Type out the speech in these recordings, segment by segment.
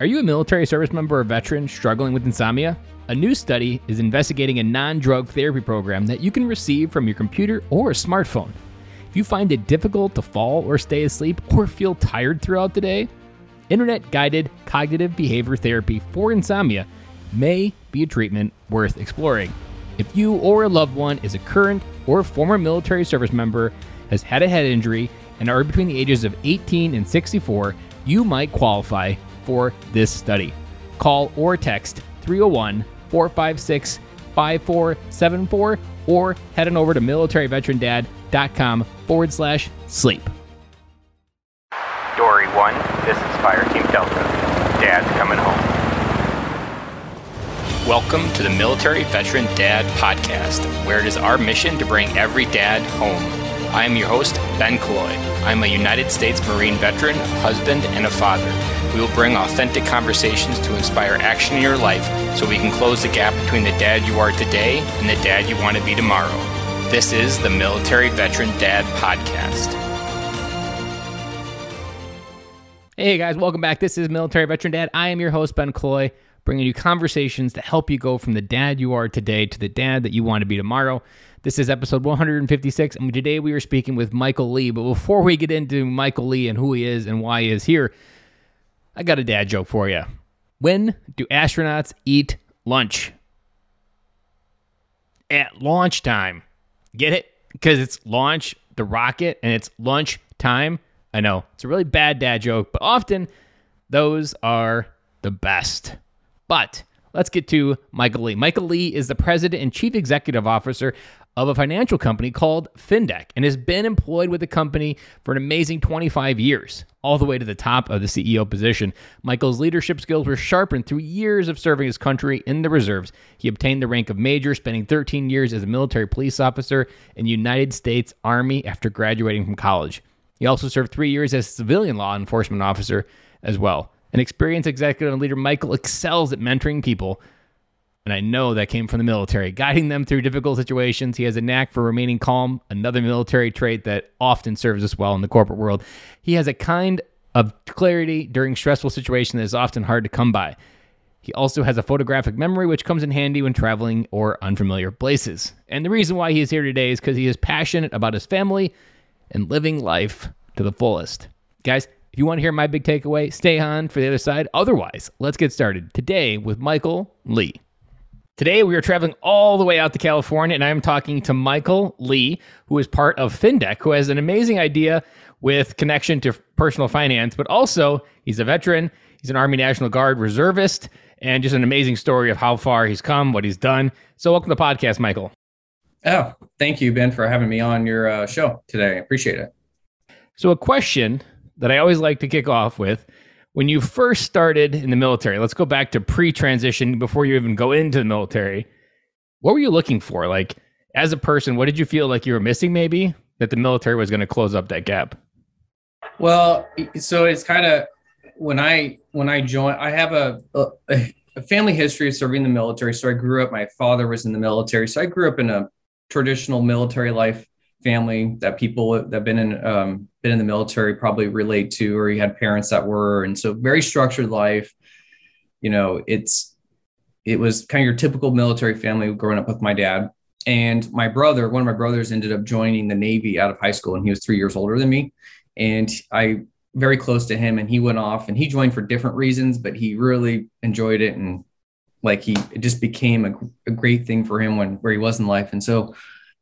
Are you a military service member or veteran struggling with insomnia? A new study is investigating a non drug therapy program that you can receive from your computer or a smartphone. If you find it difficult to fall or stay asleep or feel tired throughout the day, internet guided cognitive behavior therapy for insomnia may be a treatment worth exploring. If you or a loved one is a current or former military service member, has had a head injury, and are between the ages of 18 and 64, you might qualify for this study. Call or text 301 456 5474 or head on over to militaryveterandad.com forward slash sleep. Dory 1, this is Fire Team Delta. Dad's coming home. Welcome to the Military Veteran Dad Podcast, where it is our mission to bring every dad home. I am your host, Ben Killoy. I'm a United States Marine veteran, husband, and a father. We will bring authentic conversations to inspire action in your life so we can close the gap between the dad you are today and the dad you want to be tomorrow. This is the Military Veteran Dad Podcast. Hey guys, welcome back. This is Military Veteran Dad. I am your host, Ben Killoy, bringing you conversations that help you go from the dad you are today to the dad that you want to be tomorrow. This is episode 156, and today we are speaking with Michael Lee. But before we get into Michael Lee and who he is and why he is here, I got a dad joke for you. When do astronauts eat lunch? At launch time. Get it? Because it's launch the rocket and it's lunch time. I know it's a really bad dad joke, but often those are the best. But let's get to Michael Lee. Michael Lee is the president and chief executive officer of a financial company called Findeck and has been employed with the company for an amazing 25 years, all the way to the top of the CEO position. Michael's leadership skills were sharpened through years of serving his country in the reserves. He obtained the rank of major, spending 13 years as a military police officer in the United States Army after graduating from college. He also served three years as a civilian law enforcement officer as well. An experienced executive and leader, Michael excels at mentoring people and I know that came from the military, guiding them through difficult situations. He has a knack for remaining calm, another military trait that often serves us well in the corporate world. He has a kind of clarity during stressful situations that is often hard to come by. He also has a photographic memory, which comes in handy when traveling or unfamiliar places. And the reason why he is here today is because he is passionate about his family and living life to the fullest. Guys, if you want to hear my big takeaway, stay on for the other side. Otherwise, let's get started today with Michael Lee. Today, we are traveling all the way out to California, and I'm talking to Michael Lee, who is part of Findeck, who has an amazing idea with connection to personal finance, but also he's a veteran, he's an Army National Guard reservist, and just an amazing story of how far he's come, what he's done. So, welcome to the podcast, Michael. Oh, thank you, Ben, for having me on your uh, show today. I appreciate it. So, a question that I always like to kick off with when you first started in the military, let's go back to pre transition before you even go into the military. What were you looking for? Like, as a person, what did you feel like you were missing maybe that the military was going to close up that gap? Well, so it's kind of when I when I joined, I have a, a, a family history of serving the military. So I grew up. My father was in the military, so I grew up in a traditional military life family that people that have been in um, been in the military probably relate to, or you had parents that were, and so very structured life. You know, it's it was kind of your typical military family growing up with my dad and my brother. One of my brothers ended up joining the Navy out of high school, and he was three years older than me, and I very close to him, and he went off and he joined for different reasons, but he really enjoyed it and like he it just became a, a great thing for him when where he was in life, and so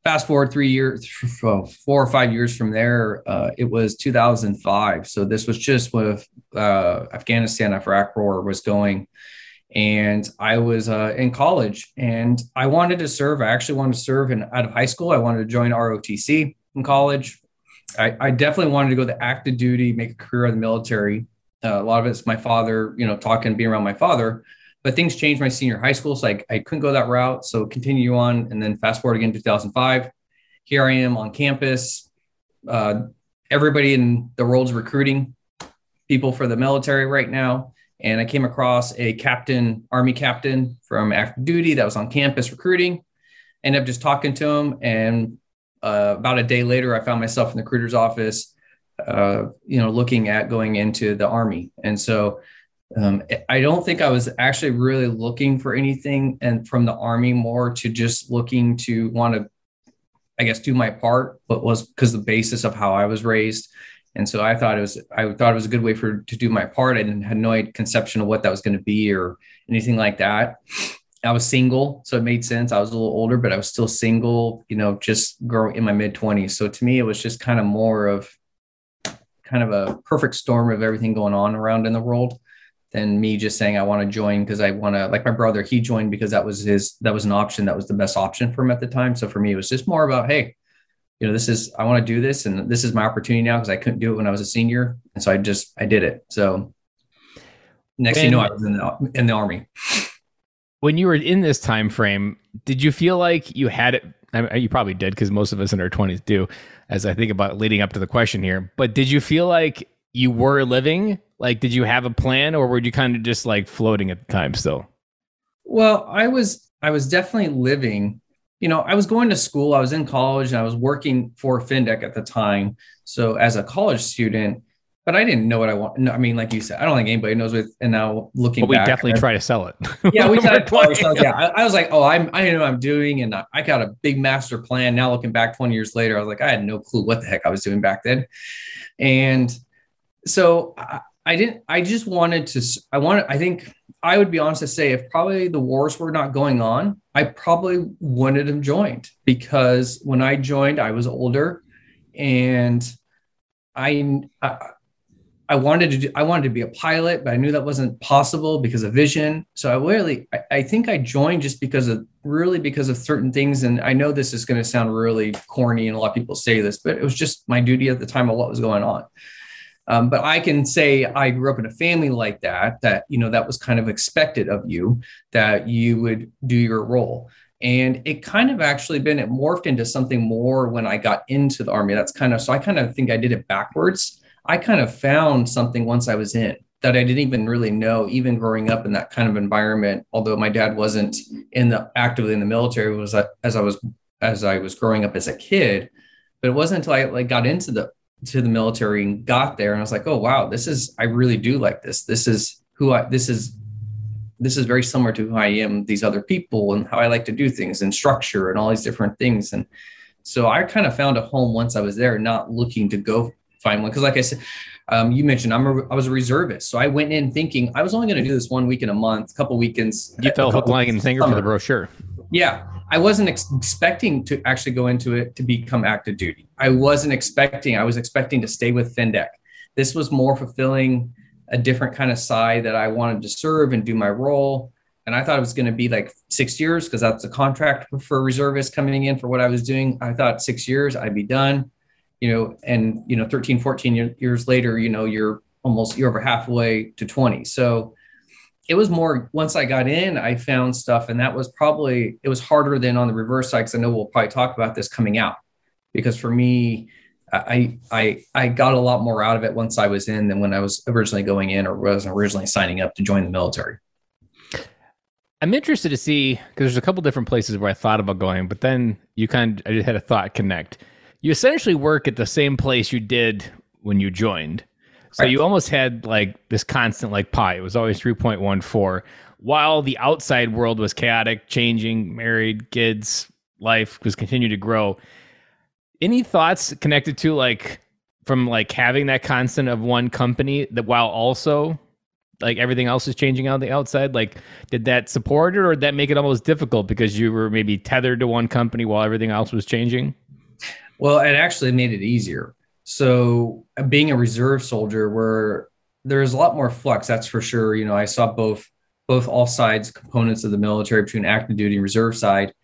fast forward three years, four or five years from there, uh, it was 2005. So this was just with uh, Afghanistan, Iraq war was going. And I was uh, in college and I wanted to serve. I actually wanted to serve in, out of high school. I wanted to join ROTC in college. I, I definitely wanted to go the active duty, make a career in the military. Uh, a lot of it's my father, you know, talking, being around my father but things changed my senior high school. So I, I couldn't go that route. So continue on. And then fast forward again, 2005, here I am on campus. Uh, everybody in the world's recruiting people for the military right now. And I came across a captain, army captain from active duty that was on campus recruiting. Ended up just talking to him. And uh, about a day later, I found myself in the recruiter's office, uh, you know, looking at going into the army. And so um, I don't think I was actually really looking for anything and from the army more to just looking to want to, I guess, do my part, but was because the basis of how I was raised. And so I thought it was, I thought it was a good way for to do my part. I didn't had no conception of what that was going to be or anything like that. I was single, so it made sense. I was a little older, but I was still single, you know, just growing in my mid 20s. So to me, it was just kind of more of kind of a perfect storm of everything going on around in the world than me just saying I want to join because I want to like my brother he joined because that was his that was an option that was the best option for him at the time. So for me it was just more about hey you know this is I want to do this and this is my opportunity now because I couldn't do it when I was a senior and so I just I did it. So next thing you know I was in the in the army. When you were in this time frame did you feel like you had it I mean, you probably did because most of us in our 20s do as I think about leading up to the question here but did you feel like you were living like, did you have a plan or were you kind of just like floating at the time still? Well, I was, I was definitely living. You know, I was going to school, I was in college, and I was working for Findec at the time. So, as a college student, but I didn't know what I want. No, I mean, like you said, I don't think anybody knows what. And now looking, but we back, definitely uh, try to sell it. Yeah, we tried to sell. Yeah, I, I, was like, oh, I'm, I know what I'm doing, and I got a big master plan. Now looking back 20 years later, I was like, I had no clue what the heck I was doing back then, and so I didn't, I just wanted to, I wanted, I think I would be honest to say if probably the wars were not going on, I probably wouldn't have joined because when I joined, I was older and I, I, I wanted to do, I wanted to be a pilot, but I knew that wasn't possible because of vision. So I really, I, I think I joined just because of really because of certain things. And I know this is going to sound really corny and a lot of people say this, but it was just my duty at the time of what was going on. Um, but I can say I grew up in a family like that, that, you know, that was kind of expected of you, that you would do your role. And it kind of actually been, it morphed into something more when I got into the army. That's kind of, so I kind of think I did it backwards. I kind of found something once I was in that I didn't even really know, even growing up in that kind of environment. Although my dad wasn't in the actively in the military, was as I was as I was growing up as a kid. But it wasn't until I like got into the to the military and got there and I was like, oh wow, this is I really do like this. This is who I this is this is very similar to who I am, these other people and how I like to do things and structure and all these different things. And so I kind of found a home once I was there, not looking to go find one. Cause like I said, um, you mentioned I'm a, I was a reservist. So I went in thinking I was only going to do this one week in a month, couple weekends. You fell hook, line, and sinker for the brochure. Yeah. I wasn't ex- expecting to actually go into it to become active duty. I wasn't expecting, I was expecting to stay with Findec. This was more fulfilling a different kind of side that I wanted to serve and do my role. And I thought it was going to be like six years because that's a contract for reservists coming in for what I was doing. I thought six years I'd be done, you know, and, you know, 13, 14 years later, you know, you're almost, you're over halfway to 20. So it was more once I got in, I found stuff, and that was probably it was harder than on the reverse side because I know we'll probably talk about this coming out. Because for me, I I I got a lot more out of it once I was in than when I was originally going in or was originally signing up to join the military. I'm interested to see because there's a couple different places where I thought about going, but then you kind of I just had a thought connect. You essentially work at the same place you did when you joined. So right. you almost had like this constant like pi. It was always 3.14 while the outside world was chaotic, changing, married, kids, life was continuing to grow. Any thoughts connected to like from like having that constant of one company that while also like everything else is changing on the outside like did that support it or did that make it almost difficult because you were maybe tethered to one company while everything else was changing well it actually made it easier so uh, being a reserve soldier, where there's a lot more flux, that's for sure. You know, I saw both both all sides components of the military between active duty and reserve side.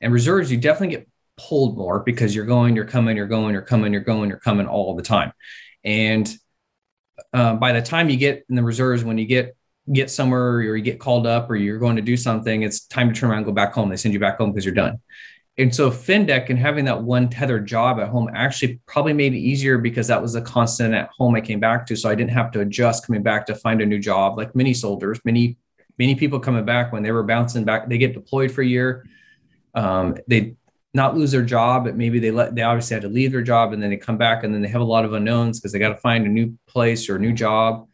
And reserves, you definitely get pulled more because you're going, you're coming, you're going, you're coming, you're going, you're coming all the time. And uh, by the time you get in the reserves, when you get get somewhere or you get called up or you're going to do something, it's time to turn around and go back home. They send you back home because you're done and so Findec and having that one tethered job at home actually probably made it easier because that was a constant at home I came back to. So I didn't have to adjust coming back to find a new job like many soldiers, many, many people coming back when they were bouncing back, they get deployed for a year. Um, they not lose their job, but maybe they let, they obviously had to leave their job and then they come back and then they have a lot of unknowns because they got to find a new place or a new job.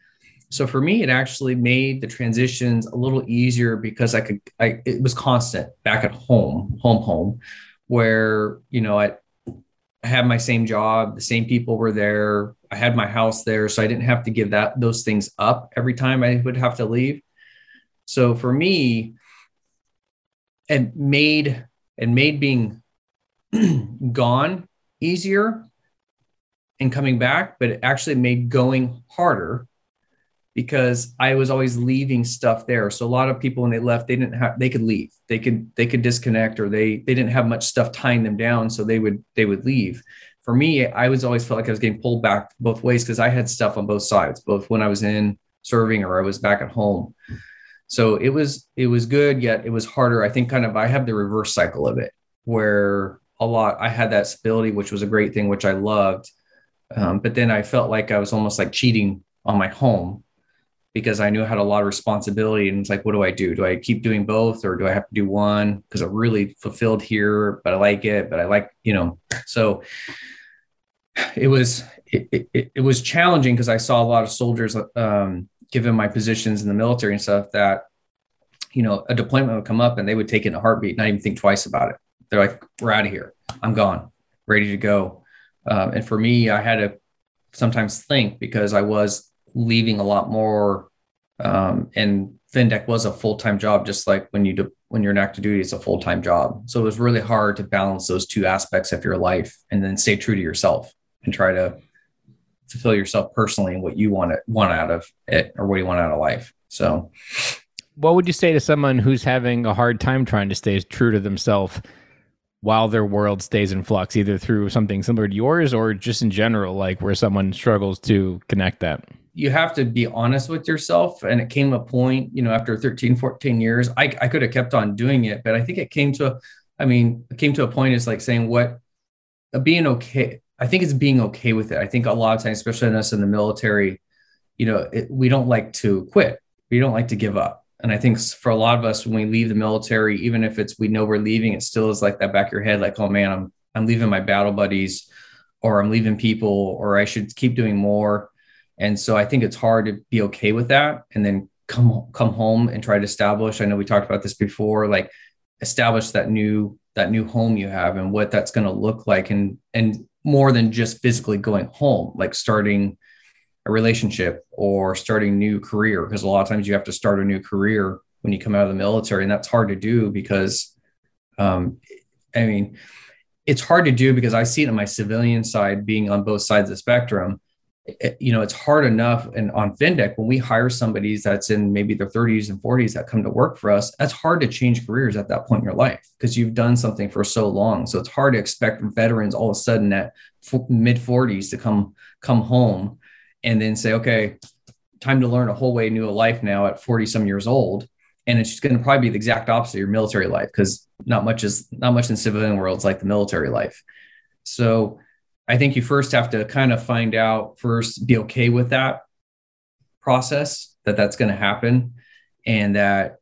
So for me, it actually made the transitions a little easier because I could, I, it was constant back at home, home, home, where, you know, I, I had my same job, the same people were there. I had my house there. So I didn't have to give that, those things up every time I would have to leave. So for me, it made, and made being gone easier and coming back, but it actually made going harder because I was always leaving stuff there. So a lot of people when they left, they didn't have they could leave. They could they could disconnect or they they didn't have much stuff tying them down. So they would they would leave. For me, I was always felt like I was getting pulled back both ways because I had stuff on both sides, both when I was in serving or I was back at home. So it was it was good, yet it was harder. I think kind of I have the reverse cycle of it where a lot I had that stability, which was a great thing, which I loved. Um, but then I felt like I was almost like cheating on my home because I knew I had a lot of responsibility. And it's like, what do I do? Do I keep doing both or do I have to do one? Because I'm really fulfilled here, but I like it, but I like, you know, so it was, it, it, it was challenging because I saw a lot of soldiers, um, given my positions in the military and stuff that, you know, a deployment would come up and they would take it in a heartbeat, not even think twice about it. They're like, we're out of here. I'm gone, ready to go. Um, and for me, I had to sometimes think because I was leaving a lot more. Um, and FinDec was a full time job, just like when you do, when you're in active duty, it's a full time job. So it was really hard to balance those two aspects of your life and then stay true to yourself and try to fulfill yourself personally and what you want to want out of it or what you want out of life. So, what would you say to someone who's having a hard time trying to stay true to themselves while their world stays in flux, either through something similar to yours or just in general, like where someone struggles to connect that? You have to be honest with yourself. And it came a point, you know, after 13, 14 years, I, I could have kept on doing it, but I think it came to, I mean, it came to a point is like saying what being okay. I think it's being okay with it. I think a lot of times, especially in us in the military, you know, it, we don't like to quit. We don't like to give up. And I think for a lot of us, when we leave the military, even if it's we know we're leaving, it still is like that back of your head, like, oh man, I'm I'm leaving my battle buddies, or I'm leaving people, or I should keep doing more. And so I think it's hard to be okay with that and then come come home and try to establish. I know we talked about this before, like establish that new that new home you have and what that's going to look like and and more than just physically going home, like starting a relationship or starting new career because a lot of times you have to start a new career when you come out of the military and that's hard to do because um, i mean it's hard to do because i see it on my civilian side being on both sides of the spectrum Eh, you know, it's hard enough. And on FinDec, when we hire somebody that's in maybe their 30s and 40s that come to work for us, that's hard to change careers at that point in your life because you've done something for so long. So it's hard to expect veterans all of a sudden at mid 40s to come come home and then say, okay, time to learn a whole way new life now at 40 some years old. And it's going to probably be the exact opposite of your military life because not much is not much in civilian worlds like the military life. So I think you first have to kind of find out first, be okay with that process, that that's going to happen, and that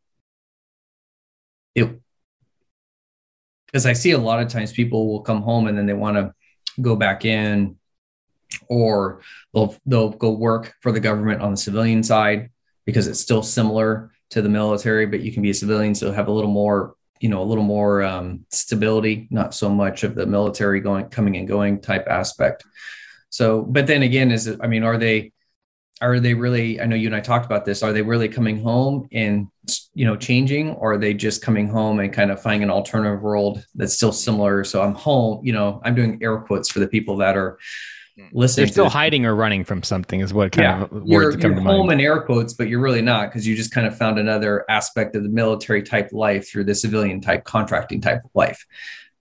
it, because I see a lot of times people will come home and then they want to go back in, or they'll they'll go work for the government on the civilian side because it's still similar to the military, but you can be a civilian, so have a little more you know a little more um, stability not so much of the military going coming and going type aspect. So but then again is it, i mean are they are they really i know you and i talked about this are they really coming home and you know changing or are they just coming home and kind of finding an alternative world that's still similar? So i'm home you know i'm doing air quotes for the people that are listening. They're still hiding or running from something, is what kind yeah, of words you're, come you're to home mind. in air quotes, but you're really not because you just kind of found another aspect of the military type life through the civilian type contracting type of life.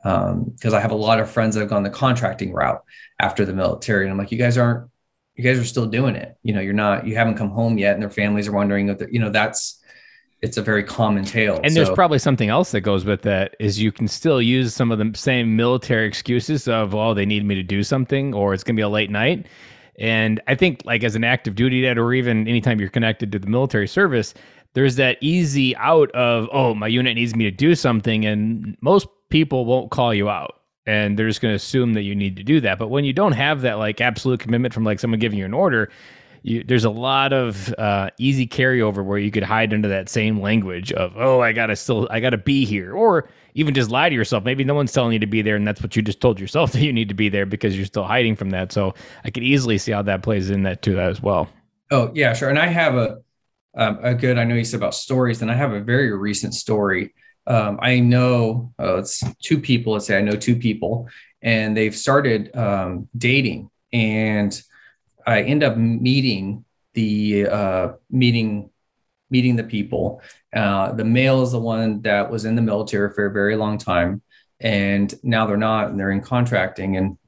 Because um, I have a lot of friends that have gone the contracting route after the military, and I'm like, you guys aren't, you guys are still doing it. You know, you're not, you haven't come home yet, and their families are wondering if you know that's it's a very common tale. And so, there's probably something else that goes with that is you can still use some of the same military excuses of, oh, they need me to do something or it's going to be a late night. And I think like as an active duty dad or even anytime you're connected to the military service, there's that easy out of, oh, my unit needs me to do something. And most people won't call you out and they're just going to assume that you need to do that. But when you don't have that like absolute commitment from like someone giving you an order, you, there's a lot of uh, easy carryover where you could hide under that same language of oh I gotta still I gotta be here or even just lie to yourself. Maybe no one's telling you to be there, and that's what you just told yourself that you need to be there because you're still hiding from that. So I could easily see how that plays in that too as well. Oh yeah, sure. And I have a um, a good. I know you said about stories, and I have a very recent story. Um, I know uh, it's two people. Let's say I know two people, and they've started um, dating, and I end up meeting the uh, meeting meeting the people. Uh, the male is the one that was in the military for a very long time, and now they're not, and they're in contracting. And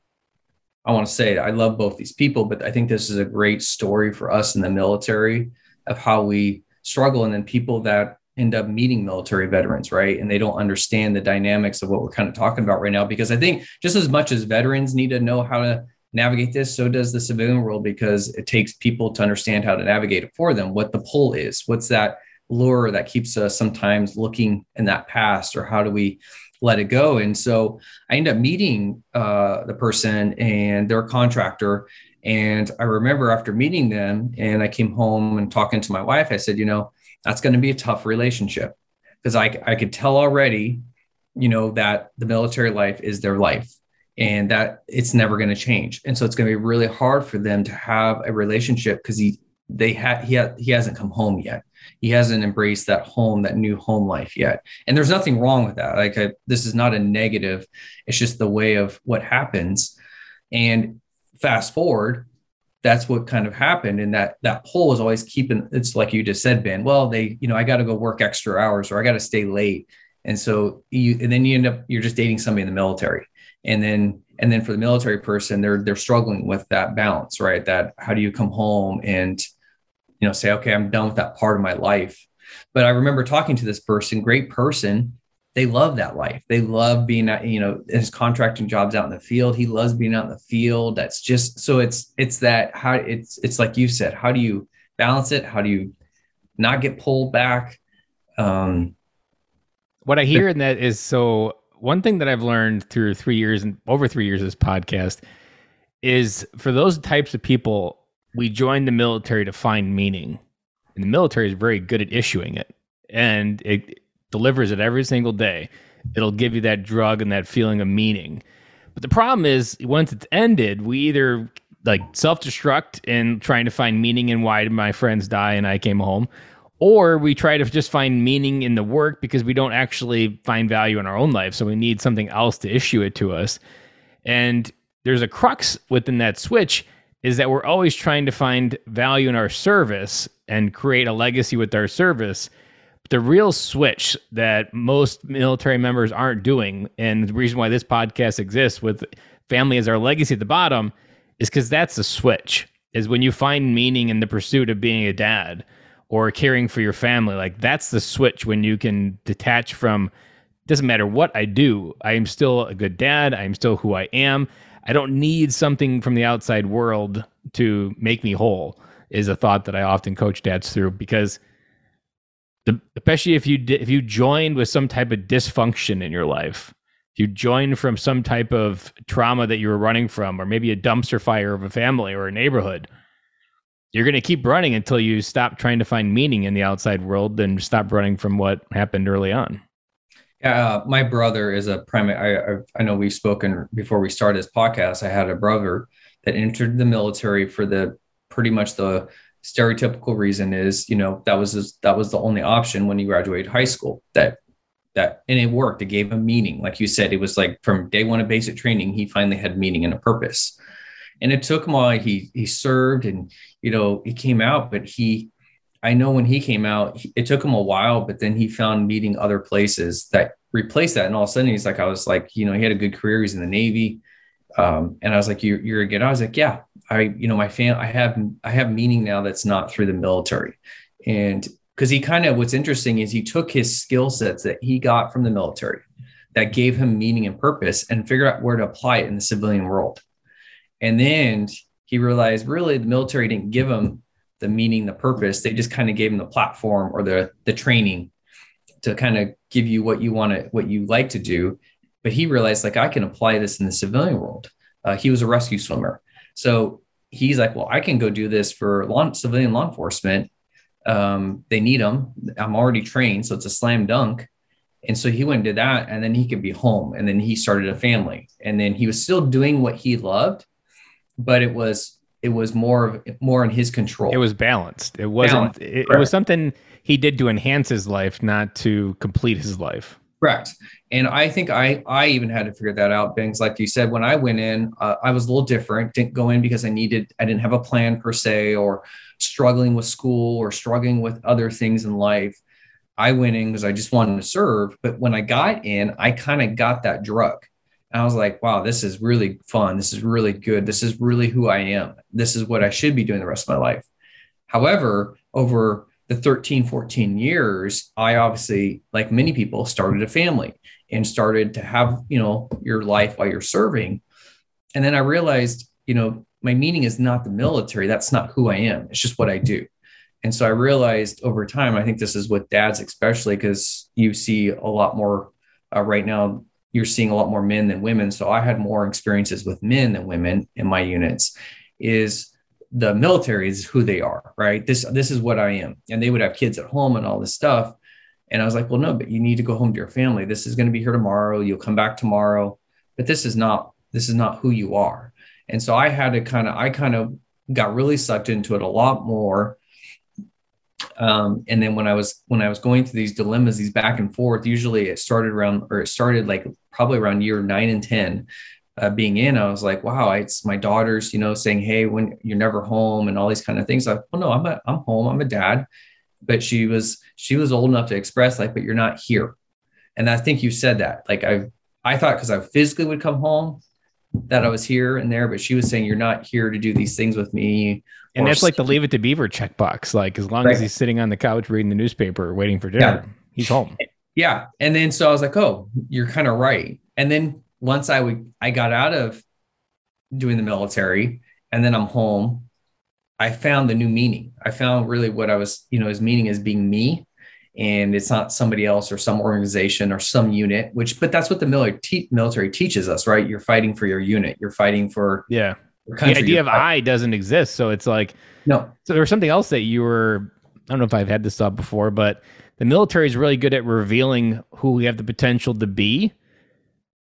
I want to say I love both these people, but I think this is a great story for us in the military of how we struggle, and then people that end up meeting military veterans, right? And they don't understand the dynamics of what we're kind of talking about right now. Because I think just as much as veterans need to know how to navigate this, so does the civilian world because it takes people to understand how to navigate it for them, what the pull is, what's that lure that keeps us sometimes looking in that past, or how do we let it go? And so I end up meeting uh, the person and their contractor. And I remember after meeting them, and I came home and talking to my wife, I said, you know, that's going to be a tough relationship because I, I could tell already, you know, that the military life is their life and that it's never going to change. And so it's going to be really hard for them to have a relationship because he they had he ha- he hasn't come home yet. He hasn't embraced that home, that new home life yet. And there's nothing wrong with that. Like I, this is not a negative. It's just the way of what happens. And fast forward, that's what kind of happened. And that that pull is always keeping. It's like you just said, Ben. Well, they you know I got to go work extra hours or I got to stay late. And so you and then you end up you're just dating somebody in the military and then and then for the military person they're they're struggling with that balance right? That how do you come home and you know say okay i'm done with that part of my life. But i remember talking to this person great person. They love that life. They love being at you know his contracting jobs out in the field. He loves being out in the field. That's just so it's it's that how it's it's like you said how do you balance it? How do you not get pulled back? Um what i hear in that is so one thing that I've learned through three years and over three years of this podcast is for those types of people, we join the military to find meaning. And the military is very good at issuing it and it delivers it every single day. It'll give you that drug and that feeling of meaning. But the problem is once it's ended, we either like self destruct in trying to find meaning in why did my friends die and I came home, or we try to just find meaning in the work because we don't actually find value in our own life. So we need something else to issue it to us. And there's a crux within that switch is that we're always trying to find value in our service and create a legacy with our service. But the real switch that most military members aren't doing and the reason why this podcast exists with family as our legacy at the bottom is because that's the switch is when you find meaning in the pursuit of being a dad or caring for your family. Like that's the switch when you can detach from doesn't matter what I do, I am still a good dad, I am still who I am. I don't need something from the outside world to make me whole is a thought that I often coach dads through because the, especially if you if you joined with some type of dysfunction in your life, if you joined from some type of trauma that you were running from or maybe a dumpster fire of a family or a neighborhood, you're going to keep running until you stop trying to find meaning in the outside world and stop running from what happened early on. Yeah, uh, my brother is a primary. I, I know we've spoken before we started this podcast. I had a brother that entered the military for the pretty much the stereotypical reason is you know that was his, that was the only option when he graduated high school that that and it worked it gave him meaning like you said it was like from day one of basic training he finally had meaning and a purpose and it took him a while he he served and you know, he came out, but he, I know when he came out, it took him a while, but then he found meeting other places that replaced that. And all of a sudden he's like, I was like, you know, he had a good career. He's in the Navy. Um, and I was like, you're, you're again. I was like, yeah, I, you know, my fan, I have, I have meaning now that's not through the military. And because he kind of, what's interesting is he took his skill sets that he got from the military that gave him meaning and purpose and figured out where to apply it in the civilian world. And then he realized really the military didn't give him the meaning, the purpose. They just kind of gave him the platform or the the training to kind of give you what you want to, what you like to do. But he realized like I can apply this in the civilian world. Uh, he was a rescue swimmer, so he's like, well, I can go do this for law, civilian law enforcement. Um, they need them. I'm already trained, so it's a slam dunk. And so he went and did that, and then he could be home. And then he started a family, and then he was still doing what he loved, but it was it was more of more in his control. It was balanced. It wasn't. Balanced, It, it was something he did to enhance his life, not to complete his life. Correct. And I think I I even had to figure that out. Things like you said, when I went in, uh, I was a little different. Didn't go in because I needed. I didn't have a plan per se, or struggling with school, or struggling with other things in life. I went in because I just wanted to serve. But when I got in, I kind of got that drug. And I was like, wow, this is really fun. This is really good. This is really who I am. This is what I should be doing the rest of my life. However, over the 13, 14 years, I obviously, like many people, started a family and started to have, you know, your life while you're serving. And then I realized, you know, my meaning is not the military. That's not who I am. It's just what I do. And so I realized over time, I think this is with dads, especially because you see a lot more uh, right now, you're seeing a lot more men than women. So I had more experiences with men than women in my units. Is the military is who they are, right? This this is what I am, and they would have kids at home and all this stuff. And I was like, well, no, but you need to go home to your family. This is going to be here tomorrow. You'll come back tomorrow, but this is not this is not who you are. And so I had to kind of I kind of got really sucked into it a lot more. Um, and then when I was when I was going through these dilemmas, these back and forth, usually it started around or it started like probably around year nine and ten uh, being in, I was like, wow, it's my daughters, you know, saying, hey, when you're never home and all these kind of things. Like, well, no, I'm a, I'm home. I'm a dad. But she was she was old enough to express like, but you're not here. And I think you said that. Like I I thought because I physically would come home that I was here and there, but she was saying you're not here to do these things with me. And that's like the leave it to Beaver checkbox. Like as long Right. as he's sitting on the couch reading the newspaper, waiting for dinner, he's home. yeah and then so i was like oh you're kind of right and then once i would i got out of doing the military and then i'm home i found the new meaning i found really what i was you know his meaning is being me and it's not somebody else or some organization or some unit which but that's what the military, military teaches us right you're fighting for your unit you're fighting for Yeah. The idea of I doesn't exist. So it's like no So there was something else that you were, I don't know if I've had this thought before, but the military is really good at revealing who we have the potential to be,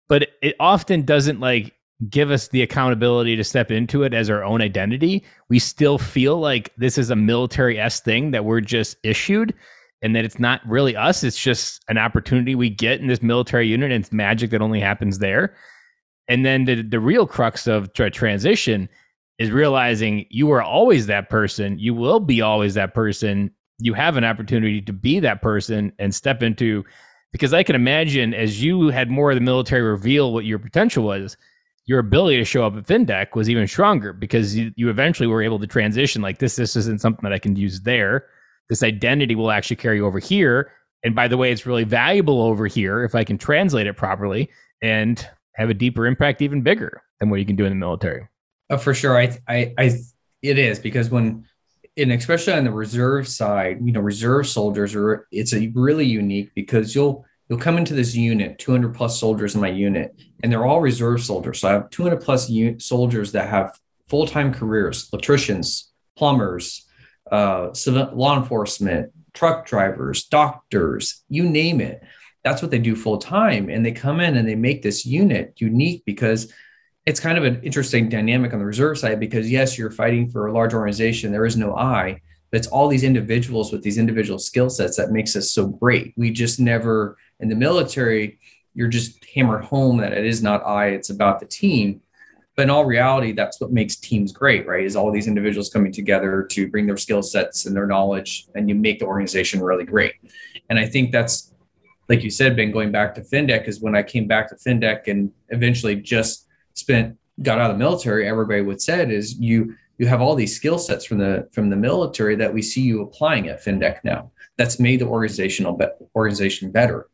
but it often doesn't like give us the accountability to step into it as our own identity. We still feel like this is a military s thing that we're just issued and that it's not really us. It's just an opportunity we get in this military unit and it's magic that only happens there. And then the, the real crux of tra- transition is realizing you are always that person. You will be always that person. You have an opportunity to be that person and step into because I can imagine as you had more of the military reveal what your potential was, your ability to show up at FinDec was even stronger because you, you eventually were able to transition like this, this isn't something that I can use there. This identity will actually carry over here. And by the way, it's really valuable over here if I can translate it properly and have a deeper impact, even bigger than what you can do in the military. Uh, for sure. I, I, I, it is because when, and especially on the reserve side, you know, reserve soldiers are, it's a really unique because you'll, you'll come into this unit, 200 plus soldiers in my unit, and they're all reserve soldiers. So I have 200 plus soldiers that have full-time careers, electricians, plumbers, uh, civil, law enforcement, truck drivers, doctors, you name it. That's what they do full time. And they come in and they make this unit unique because it's kind of an interesting dynamic on the reserve side because yes, you're fighting for a large organization. There is no I, but it's all these individuals with these individual skill sets that makes us so great. We just never in the military, you're just hammered home that it is not I, it's about the team. But in all reality, that's what makes teams great, right? Is all these individuals coming together to bring their skill sets and their knowledge, and you make the organization really great. And I think that's, like you said, Ben, going back to FinDeck is when I came back to FinDeck and eventually just spent got out of the military, everybody would said is you you have all these skill sets from the from the military that we see you applying at FinDeck now. That's made the organizational be- organization better.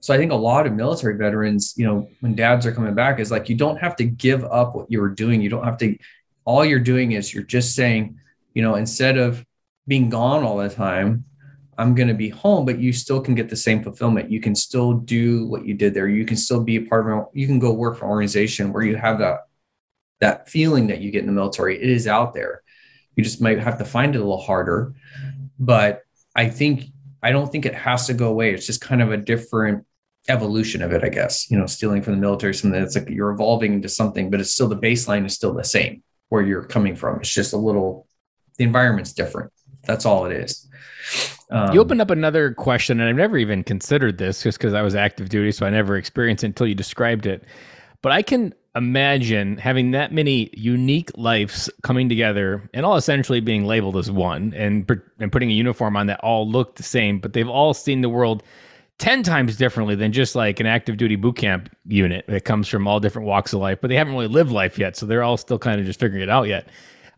So I think a lot of military veterans, you know, when dads are coming back, is like you don't have to give up what you were doing. You don't have to. All you're doing is you're just saying, you know, instead of being gone all the time, I'm going to be home, but you still can get the same fulfillment. You can still do what you did there. You can still be a part of. You can go work for an organization where you have that that feeling that you get in the military. It is out there. You just might have to find it a little harder. But I think I don't think it has to go away. It's just kind of a different evolution of it, I guess. You know, stealing from the military, something that's like you're evolving into something, but it's still the baseline is still the same where you're coming from. It's just a little the environment's different. That's all it is. Um, you opened up another question, and I've never even considered this just because I was active duty, so I never experienced it until you described it. But I can imagine having that many unique lives coming together and all essentially being labeled as one and, and putting a uniform on that all look the same, but they've all seen the world 10 times differently than just like an active duty boot camp unit that comes from all different walks of life, but they haven't really lived life yet. So they're all still kind of just figuring it out yet.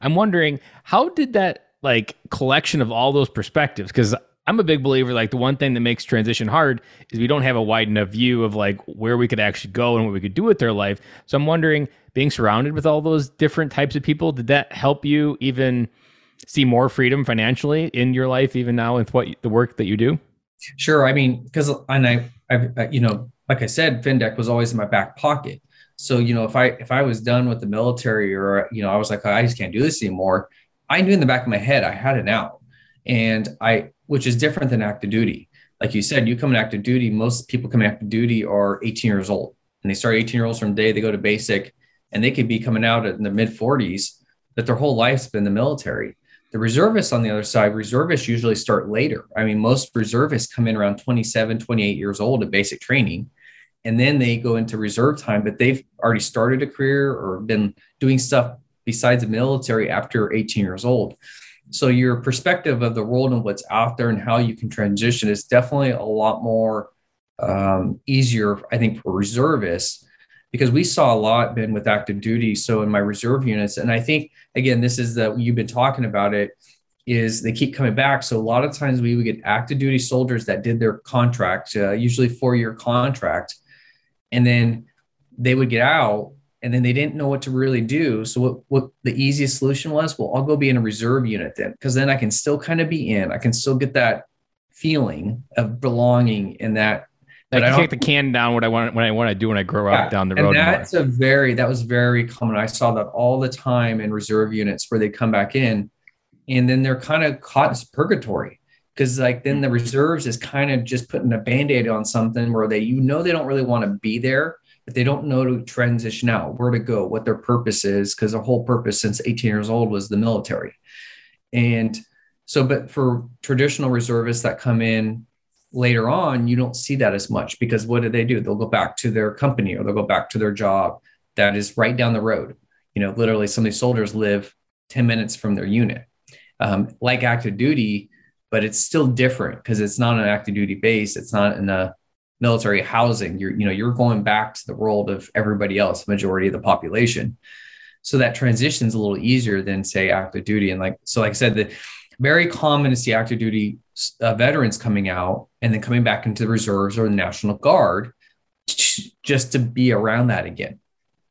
I'm wondering how did that like collection of all those perspectives? Because I'm a big believer like the one thing that makes transition hard is we don't have a wide enough view of like where we could actually go and what we could do with their life. So I'm wondering, being surrounded with all those different types of people, did that help you even see more freedom financially in your life, even now with what the work that you do? Sure. I mean, because and I, I, you know, like I said, FinDec was always in my back pocket. So you know, if I if I was done with the military, or you know, I was like, oh, I just can't do this anymore. I knew in the back of my head I had it out, and I which is different than active duty. Like you said, you come in active duty, most people come in active duty are 18 years old and they start 18 year olds from the day they go to basic and they could be coming out in the mid 40s that their whole life's been the military. The reservists on the other side, reservists usually start later. I mean, most reservists come in around 27, 28 years old at basic training, and then they go into reserve time, but they've already started a career or been doing stuff besides the military after 18 years old. So your perspective of the world and what's out there and how you can transition is definitely a lot more um, easier, I think, for reservists because we saw a lot been with active duty. So in my reserve units, and I think again, this is that you've been talking about it, is they keep coming back. So a lot of times we would get active duty soldiers that did their contract, uh, usually four year contract, and then they would get out and then they didn't know what to really do. So what, what the easiest solution was, well, I'll go be in a reserve unit then, because then I can still kind of be in. I can still get that feeling of belonging in that. But I take the can down what I want when I want to do when I grow yeah, up down the road. And that's a very that was very common. I saw that all the time in reserve units where they come back in, and then they're kind of caught in purgatory because like then the reserves is kind of just putting a band-aid on something where they you know they don't really want to be there they don't know to transition out, where to go, what their purpose is, because their whole purpose since 18 years old was the military. And so, but for traditional reservists that come in later on, you don't see that as much because what do they do? They'll go back to their company or they'll go back to their job that is right down the road. You know, literally, some of these soldiers live 10 minutes from their unit. Um, like active duty, but it's still different because it's not an active duty base. It's not in a military housing you're you know you're going back to the world of everybody else majority of the population. So that transition is a little easier than say active duty. And like so like i said the very common to see active duty uh, veterans coming out and then coming back into the reserves or the national guard just to be around that again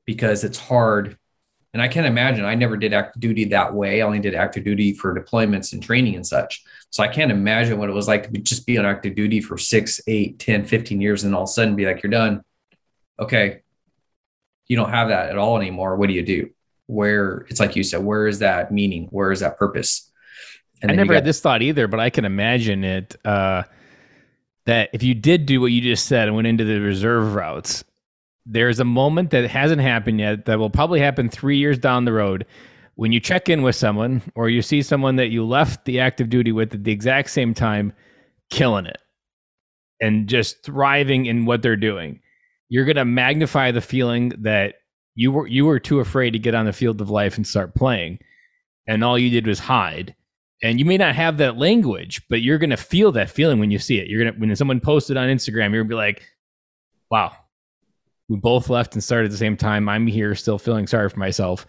because it's hard and i can't imagine i never did active duty that way i only did active duty for deployments and training and such so I can't imagine what it was like to just be on active duty for six, eight, 10, 15 years and all of a sudden be like, you're done. Okay. You don't have that at all anymore. What do you do? Where it's like you said, where is that meaning? Where is that purpose? And I never got- had this thought either, but I can imagine it. Uh, that if you did do what you just said and went into the reserve routes, there's a moment that hasn't happened yet that will probably happen three years down the road when you check in with someone or you see someone that you left the active duty with at the exact same time killing it and just thriving in what they're doing. You're going to magnify the feeling that you were you were too afraid to get on the field of life and start playing and all you did was hide. And you may not have that language but you're going to feel that feeling when you see it. You're going to when someone posted on instagram you're going to be like wow we both left and started at the same time i'm here still feeling sorry for myself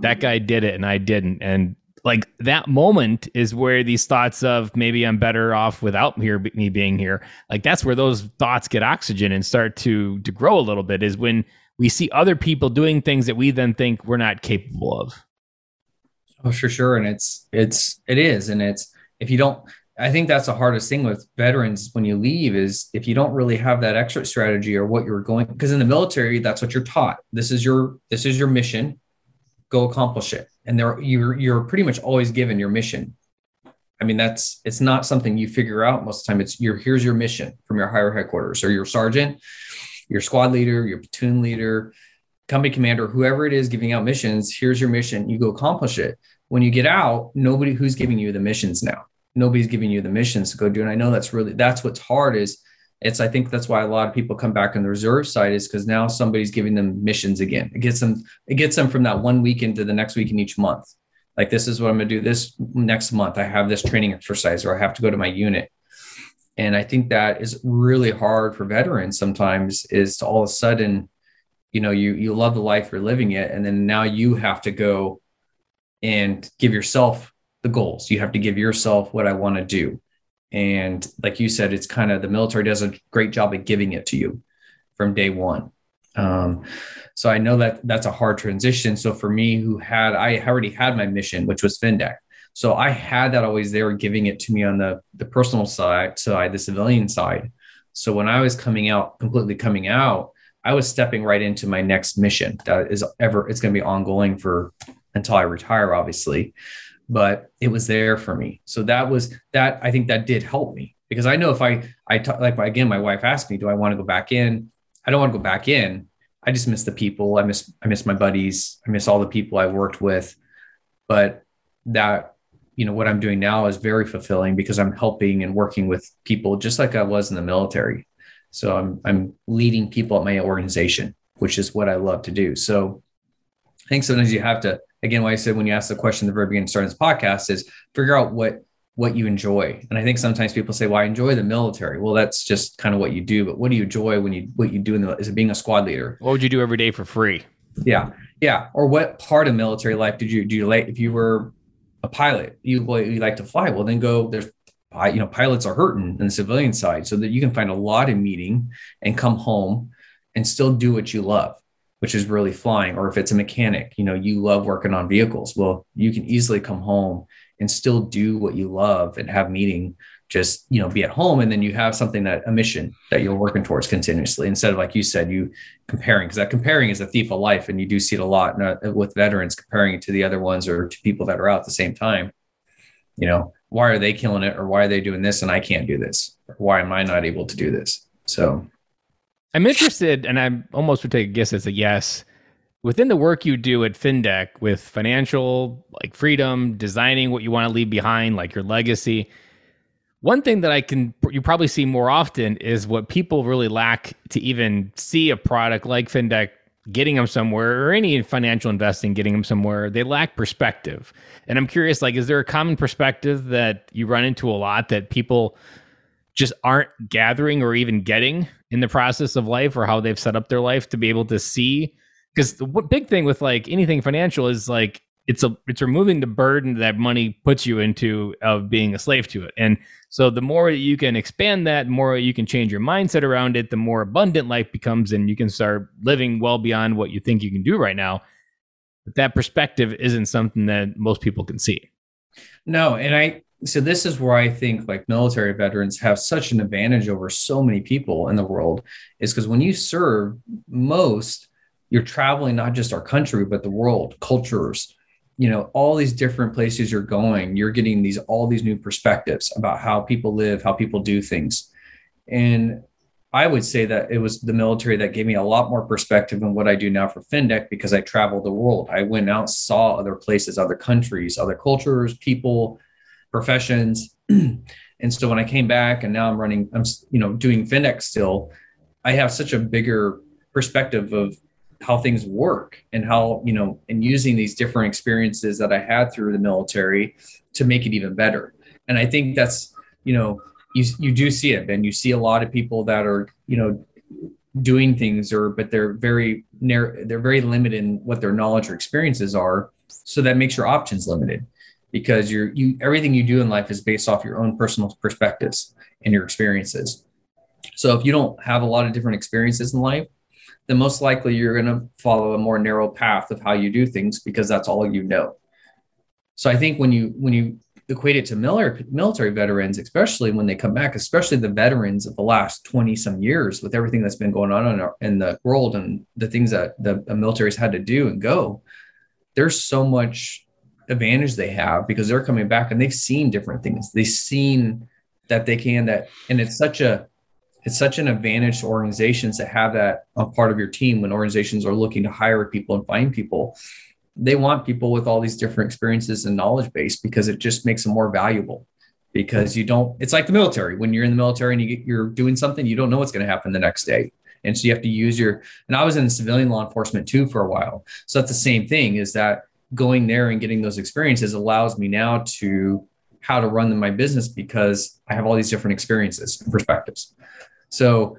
that guy did it and I didn't. And like that moment is where these thoughts of maybe I'm better off without here me being here. Like that's where those thoughts get oxygen and start to to grow a little bit is when we see other people doing things that we then think we're not capable of. Oh, sure, sure. And it's it's it is. And it's if you don't I think that's the hardest thing with veterans when you leave is if you don't really have that exit strategy or what you're going because in the military, that's what you're taught. This is your this is your mission go accomplish it. And there you're you're pretty much always given your mission. I mean, that's it's not something you figure out most of the time. It's your here's your mission from your higher headquarters or your sergeant, your squad leader, your platoon leader, company commander, whoever it is giving out missions. Here's your mission. You go accomplish it. When you get out, nobody who's giving you the missions now. Nobody's giving you the missions to go do. And I know that's really that's what's hard is it's I think that's why a lot of people come back on the reserve side is because now somebody's giving them missions again. It gets them it gets them from that one weekend to the next week in each month. Like this is what I'm to do this next month. I have this training exercise or I have to go to my unit. And I think that is really hard for veterans sometimes is to all of a sudden, you know, you you love the life you're living it and then now you have to go and give yourself the goals. You have to give yourself what I want to do and like you said, it's kind of the military does a great job of giving it to you from day one. Um, so I know that that's a hard transition. So for me, who had I already had my mission, which was FinDec. So I had that always there, giving it to me on the the personal side, side, the civilian side. So when I was coming out, completely coming out, I was stepping right into my next mission that is ever it's going to be ongoing for until I retire, obviously but it was there for me. So that was that. I think that did help me because I know if I I talk, like again, my wife asked me, do I want to go back in? I don't want to go back in. I just miss the people. I miss I miss my buddies. I miss all the people I worked with. But that you know what I'm doing now is very fulfilling because I'm helping and working with people just like I was in the military. So I'm I'm leading people at my organization, which is what I love to do. So I think sometimes you have to again, why I said when you ask the question the very beginning, starting this podcast, is figure out what what you enjoy. And I think sometimes people say, "Well, I enjoy the military." Well, that's just kind of what you do. But what do you enjoy when you what you do in the is it being a squad leader? What would you do every day for free? Yeah, yeah. Or what part of military life did you do? You like if you were a pilot, you you like to fly. Well, then go. There's you know pilots are hurting in the civilian side, so that you can find a lot of meeting and come home and still do what you love which is really flying or if it's a mechanic you know you love working on vehicles well you can easily come home and still do what you love and have meeting just you know be at home and then you have something that a mission that you're working towards continuously instead of like you said you comparing because that comparing is a thief of life and you do see it a lot uh, with veterans comparing it to the other ones or to people that are out at the same time. You know why are they killing it or why are they doing this and i can't do this? Why am i not able to do this? So I'm interested, and I almost would take a guess as a yes. Within the work you do at FinDeck with financial like freedom, designing what you want to leave behind, like your legacy, one thing that I can you probably see more often is what people really lack to even see a product like FinDeck getting them somewhere or any financial investing getting them somewhere. They lack perspective. And I'm curious like is there a common perspective that you run into a lot that people just aren't gathering or even getting in the process of life or how they've set up their life to be able to see. Because the big thing with like anything financial is like it's a it's removing the burden that money puts you into of being a slave to it. And so the more you can expand that the more you can change your mindset around it the more abundant life becomes and you can start living well beyond what you think you can do right now. But that perspective isn't something that most people can see. No and i so this is where I think like military veterans have such an advantage over so many people in the world is because when you serve most, you're traveling not just our country, but the world, cultures, you know, all these different places you're going, you're getting these all these new perspectives about how people live, how people do things. And I would say that it was the military that gave me a lot more perspective than what I do now for FinDec because I traveled the world. I went out, saw other places, other countries, other cultures, people, professions. and so when I came back and now I'm running, I'm, you know, doing FinDec still, I have such a bigger perspective of how things work and how, you know, and using these different experiences that I had through the military to make it even better. And I think that's, you know, you, you do see it, and you see a lot of people that are, you know, doing things or, but they're very narrow, they're very limited in what their knowledge or experiences are. So that makes your options limited because you're you everything you do in life is based off your own personal perspectives and your experiences. So if you don't have a lot of different experiences in life, then most likely you're going to follow a more narrow path of how you do things because that's all you know. So I think when you when you equate it to military military veterans, especially when they come back, especially the veterans of the last 20 some years with everything that's been going on in, our, in the world and the things that the military's had to do and go, there's so much advantage they have because they're coming back and they've seen different things. They've seen that they can that, and it's such a it's such an advantage to organizations to have that a part of your team when organizations are looking to hire people and find people. They want people with all these different experiences and knowledge base because it just makes them more valuable. Because you don't, it's like the military. When you're in the military and you get, you're doing something, you don't know what's going to happen the next day. And so you have to use your, and I was in civilian law enforcement too for a while. So that's the same thing is that going there and getting those experiences allows me now to how to run my business because I have all these different experiences and perspectives. So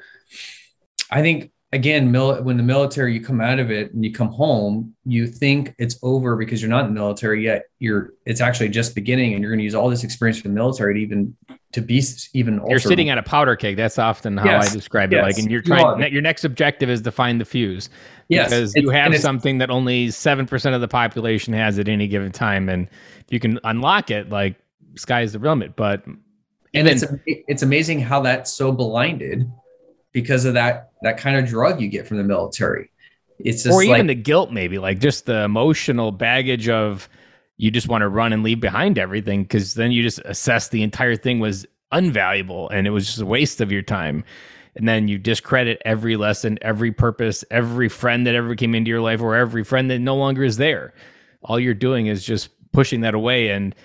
I think again, mil- when the military, you come out of it and you come home, you think it's over because you're not in the military yet. You're it's actually just beginning, and you're going to use all this experience from the military to even to be even. You're sitting at a powder keg. That's often how yes. I describe it. Like, and you're trying. You your next objective is to find the fuse. Yes, because you have something that only seven percent of the population has at any given time, and if you can unlock it, like sky's the limit. But and it's it's amazing how that's so blinded because of that that kind of drug you get from the military. It's just or even like, the guilt, maybe like just the emotional baggage of you just want to run and leave behind everything because then you just assess the entire thing was unvaluable and it was just a waste of your time. And then you discredit every lesson, every purpose, every friend that ever came into your life, or every friend that no longer is there. All you're doing is just pushing that away. And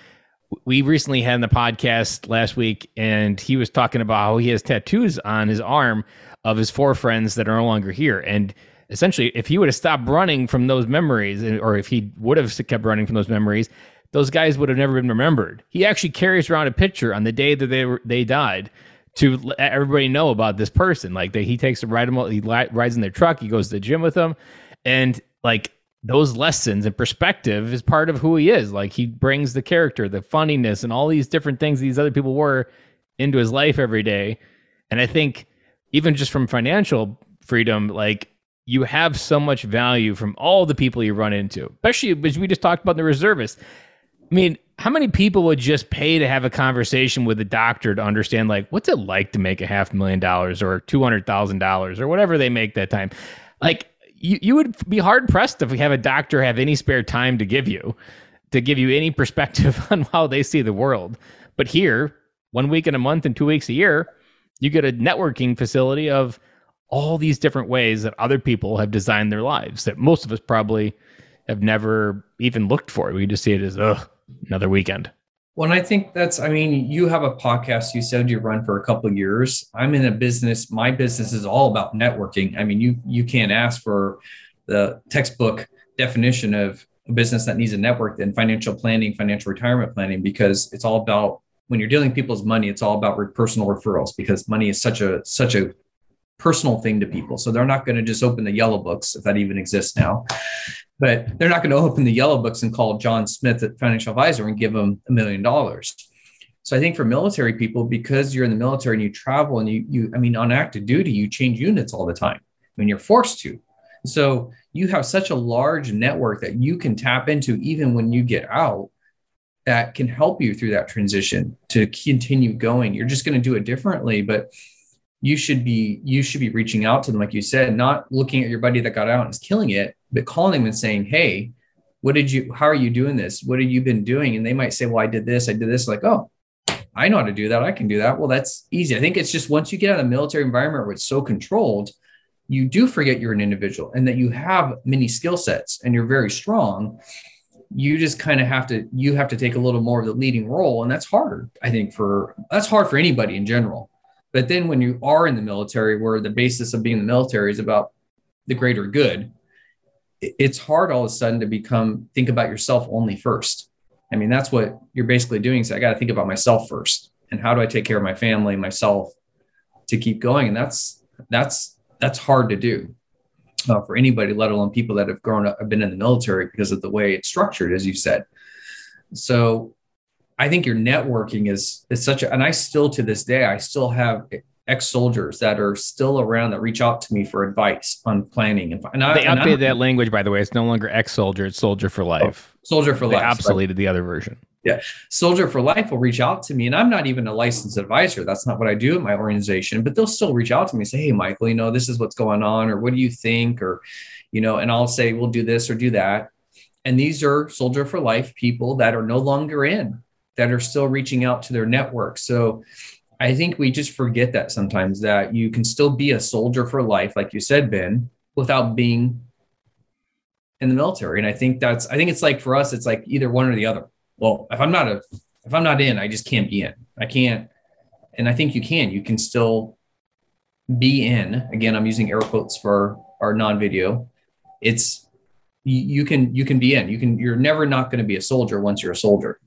we recently had in the podcast last week, and he was talking about how he has tattoos on his arm of his four friends that are no longer here. And essentially, if he would have stopped running from those memories, or if he would have kept running from those memories, those guys would have never been remembered. He actually carries around a picture on the day that they were they died to let everybody know about this person. Like that, he takes a ride he rides in their truck, he goes to the gym with them, and like those lessons and perspective is part of who he is. Like he brings the character, the funniness, and all these different things these other people were into his life every day. And I think even just from financial freedom, like you have so much value from all the people you run into, especially as we just talked about the reservists. I mean, how many people would just pay to have a conversation with a doctor to understand, like, what's it like to make a half million dollars or two hundred thousand dollars or whatever they make that time? Like, you, you would be hard pressed if we have a doctor have any spare time to give you to give you any perspective on how they see the world. But here, one week in a month and two weeks a year, you get a networking facility of all these different ways that other people have designed their lives that most of us probably have never even looked for. We just see it as, ugh, another weekend. Well, and I think that's, I mean, you have a podcast you said you run for a couple years. I'm in a business. My business is all about networking. I mean, you you can't ask for the textbook definition of a business that needs a network than financial planning, financial retirement planning, because it's all about when you're dealing people's money, it's all about personal referrals because money is such a such a personal thing to people. So they're not going to just open the yellow books if that even exists now but they're not going to open the yellow books and call John Smith at financial advisor and give them a million dollars. So I think for military people, because you're in the military and you travel and you, you, I mean, on active duty, you change units all the time. I mean, you're forced to. So you have such a large network that you can tap into even when you get out that can help you through that transition to continue going. You're just going to do it differently, but you should be you should be reaching out to them like you said, not looking at your buddy that got out and is killing it, but calling them and saying, Hey, what did you, how are you doing this? What have you been doing? And they might say, Well, I did this, I did this. Like, oh, I know how to do that. I can do that. Well, that's easy. I think it's just once you get out of the military environment where it's so controlled, you do forget you're an individual and that you have many skill sets and you're very strong. You just kind of have to, you have to take a little more of the leading role. And that's hard, I think, for that's hard for anybody in general. But then when you are in the military, where the basis of being in the military is about the greater good, it's hard all of a sudden to become think about yourself only first. I mean, that's what you're basically doing. So I got to think about myself first, and how do I take care of my family, myself, to keep going? And that's that's that's hard to do uh, for anybody, let alone people that have grown up, have been in the military because of the way it's structured, as you said. So I think your networking is is such a, and I still to this day I still have ex-soldiers that are still around that reach out to me for advice on planning. And, and I, they and updated that language by the way. It's no longer ex-soldier it's soldier for oh, life. oh, soldier for they life obsoleted the other version. Yeah. Soldier for life will reach out to me and i'm not even a licensed advisor. That's not what i do at my organization but they'll still reach out to me and say hey michael you know this is what's going on or what do you think? Or you know and i'll say we'll do this or do that. And these are soldier for life people that are no longer in that are still reaching out to their network. So i think we just forget that sometimes that you can still be a soldier for life like you said ben without being in the military. And i think that's i think it's like for us it's like either one or the other. Well if i'm not a if i'm not in i just can't be in. I can't and i think you can. You can still be in. Again i'm using air quotes for our non-video. It's you, can you can be in. You can you're never not going to be a soldier once you're a soldier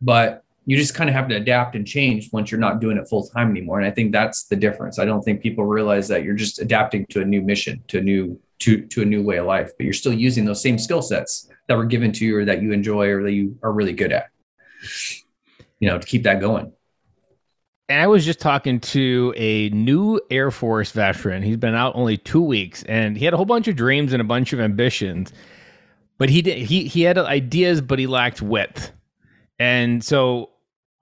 but you just kind of have to adapt and change once you're not doing it full time anymore and i think that's the difference. I don't think people realize that you're just adapting to a new mission to a new to to a new way of life but you're still using those same skill sets that were given to you or that you enjoy or that you are really good at you know to keep that going. And I was just talking to a new Air Force veteran. He's been out only two weeks, and he had a whole bunch of dreams and a bunch of ambitions, but he did he he had ideas, but he lacked width, and so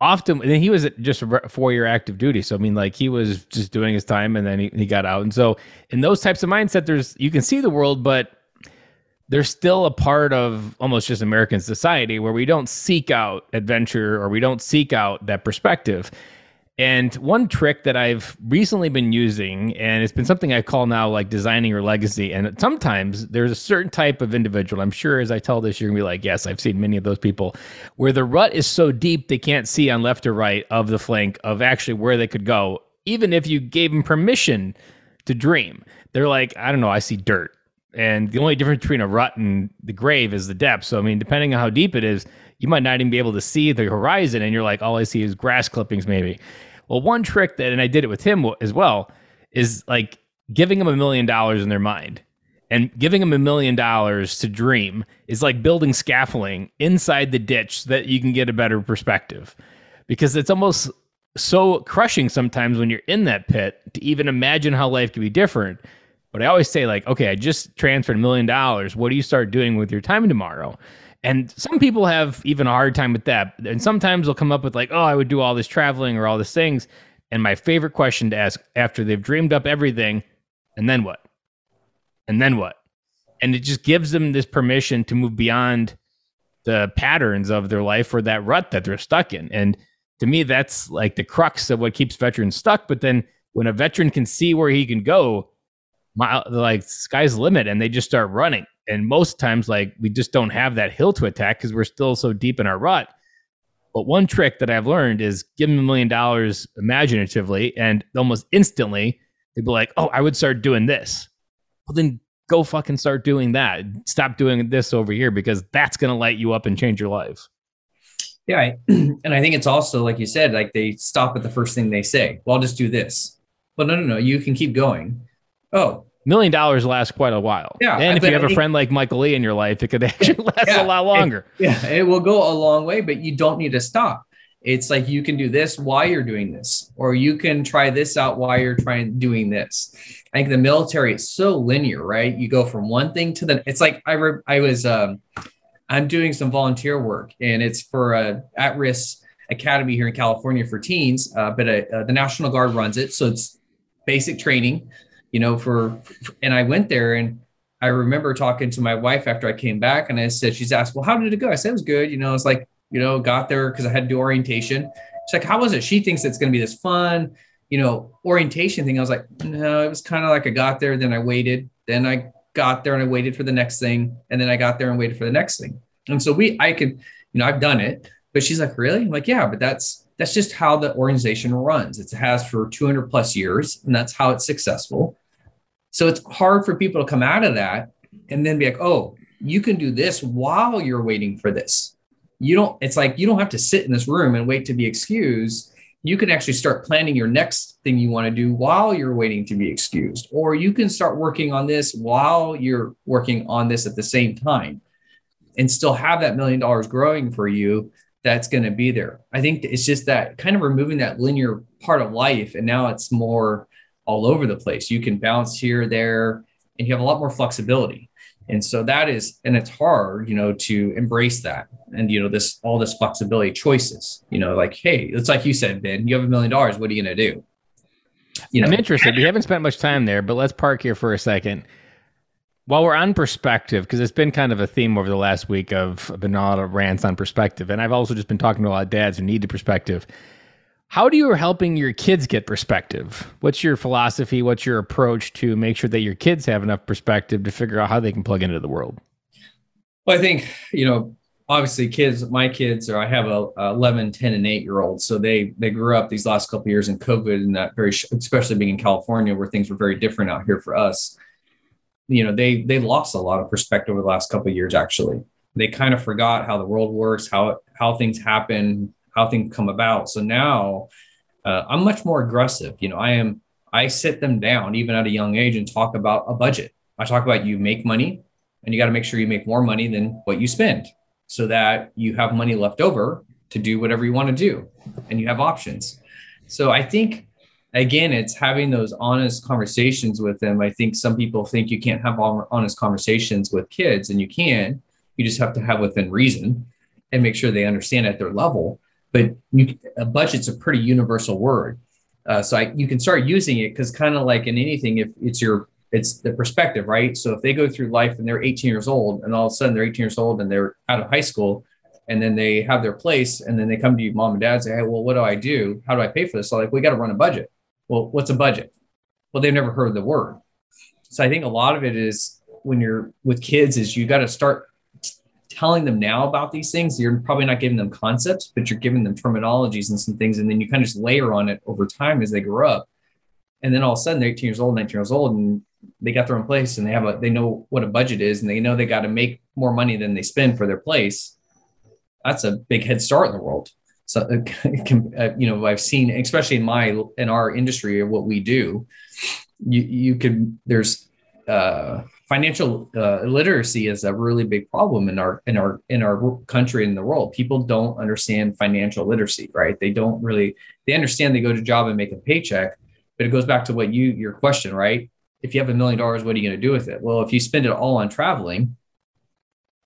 often and he was just a four year active duty. So I mean, like he was just doing his time, and then he, he got out. And so in those types of mindset, there's you can see the world, but there's still a part of almost just American society where we don't seek out adventure or we don't seek out that perspective. And one trick that I've recently been using, and it's been something I call now like designing your legacy. And sometimes there's a certain type of individual. I'm sure as I tell this, you're gonna be like, yes, I've seen many of those people where the rut is so deep they can't see on left or right of the flank of actually where they could go, even if you gave them permission to dream. They're like, I don't know, I see dirt. And the only difference between a rut and the grave is the depth. So I mean, depending on how deep it is, you might not even be able to see the horizon, and you're like, all I see is grass clippings, maybe. Well, one trick that, and I did it with him as well, is like giving them a million dollars in their mind. And giving them a million dollars to dream is like building scaffolding inside the ditch so that you can get a better perspective. Because it's almost so crushing sometimes when you're in that pit to even imagine how life could be different. But I always say, like, okay, I just transferred a million dollars. What do you start doing with your time tomorrow? And some people have even a hard time with that. And sometimes they'll come up with, like, oh, I would do all this traveling or all these things. And my favorite question to ask after they've dreamed up everything, and then what? And then what? And it just gives them this permission to move beyond the patterns of their life or that rut that they're stuck in. And to me, that's like the crux of what keeps veterans stuck. But then when a veteran can see where he can go, my, like sky's the limit, and they just start running and most times like we just don't have that hill to attack because we're still so deep in our rut. But one trick that i've learned is give them a million dollars imaginatively and almost instantly they'd be like oh i would start doing this. Well then go fucking start doing that. Stop doing this over here because that's going to light you up and change your life. Yeah and i think it's also like you said like they stop at the first thing they say well i'll just do this. But no no no you can keep going. Oh million dollars lasts quite a while. Yeah. And if you have a friend like Michael Lee in your life, it could actually last yeah, a lot longer. It, yeah, it will go a long way, but you don't need to stop. It's like you can do this while you're doing this, or you can try this out while you're trying doing this. I think the military is so linear, right? You go from one thing to the. It's like I re, I was um, I'm doing some volunteer work, and it's for a at-risk academy here in California for teens, uh, but uh, uh, the National Guard runs it, so it's basic training you know, for, and I went there and I remember talking to my wife after I came back and I said, she's asked, well, how did it go? I said, it was good. You know, it's like, you know, got there because I had to do orientation. She's like, how was it? She thinks it's going to be this fun, you know, orientation thing. I was like, no, it was kind of like I got there, then I waited, then I got there and I waited for the next thing. And then I got there and waited for the next thing. And so we, I could, you know, I've done it, but she's like, really? I'm like, yeah, but that's, that's just how the organization runs. It has for 200 plus years, and that's how it's successful. So it's hard for people to come out of that and then be like, oh, you can do this while you're waiting for this. You don't, it's like you don't have to sit in this room and wait to be excused. You can actually start planning your next thing you want to do while you're waiting to be excused. Or you can start working on this while you're working on this at the same time and still have that million dollars growing for you that's going to be there. I think it's just that kind of removing that linear part of life. And now it's more all over the place. You can bounce here, there, and you have a lot more flexibility. And so that is, and it's hard, you know, to embrace that. And, you know, this, all this flexibility choices, you know, like, hey, it's like you said, Ben, you have a million dollars. What are you going to do? You know, I'm interested. We haven't spent much time there, but let's park here for a second. While we're on perspective, because it's been kind of a theme over the last week of been a lot of rants on perspective, and I've also just been talking to a lot of dads who need the perspective. How do you helping your kids get perspective? What's your philosophy? What's your approach to make sure that your kids have enough perspective to figure out how they can plug into the world? Well, I think, you know, obviously kids, my kids are, I have a, a 11, 10 and eight year old. So they, they grew up these last couple years in COVID and that very, especially being in California where things were very different out here for us you know they they lost a lot of perspective over the last couple of years actually. They kind of forgot how the world works how how things happen how things come about. So now uh, i'm much more aggressive. You know i am i sit them down even at a young age and talk about a budget. I talk about you make money and you got to make sure you make more money than what you spend so that you have money left over to do whatever you want to do and you have options. So i think again, it's having those honest conversations with them. I think some people think you can't have honest conversations with kids, and you can. You just have to have within reason and make sure they understand at their level. But you, a budget's a pretty universal word, uh, so I, you can start using it because kind of like in anything, if it's your it's the perspective, right? So if they go through life and they're 18 years old, and all of a sudden they're 18 years old and they're out of high school, and then they have their place, and then they come to you, mom and dad, say, "Hey, well, what do I do? How do I pay for this?" So like, we got to run a budget well, what's a budget? Well, they've never heard the word. So I think a lot of it is when you're with kids is you got to start telling them now about these things. You're probably not giving them concepts, but you're giving them terminologies and some things. And then you kind of just layer on it over time as they grow up. And then all of a sudden they're 18 years old, 19 years old, and they got their own place and they have a, they know what a budget is and they know they got to make more money than they spend for their place. That's a big head start in the world so uh, you know i've seen especially in my in our industry or what we do you you could there's uh, financial uh, literacy is a really big problem in our in our in our country and the world. People don't understand financial literacy right? They don't really they understand they go to job and make a paycheck but it goes back to what you your question right? If you have a million dollars what are you going to do with it? Well if you spend it all on traveling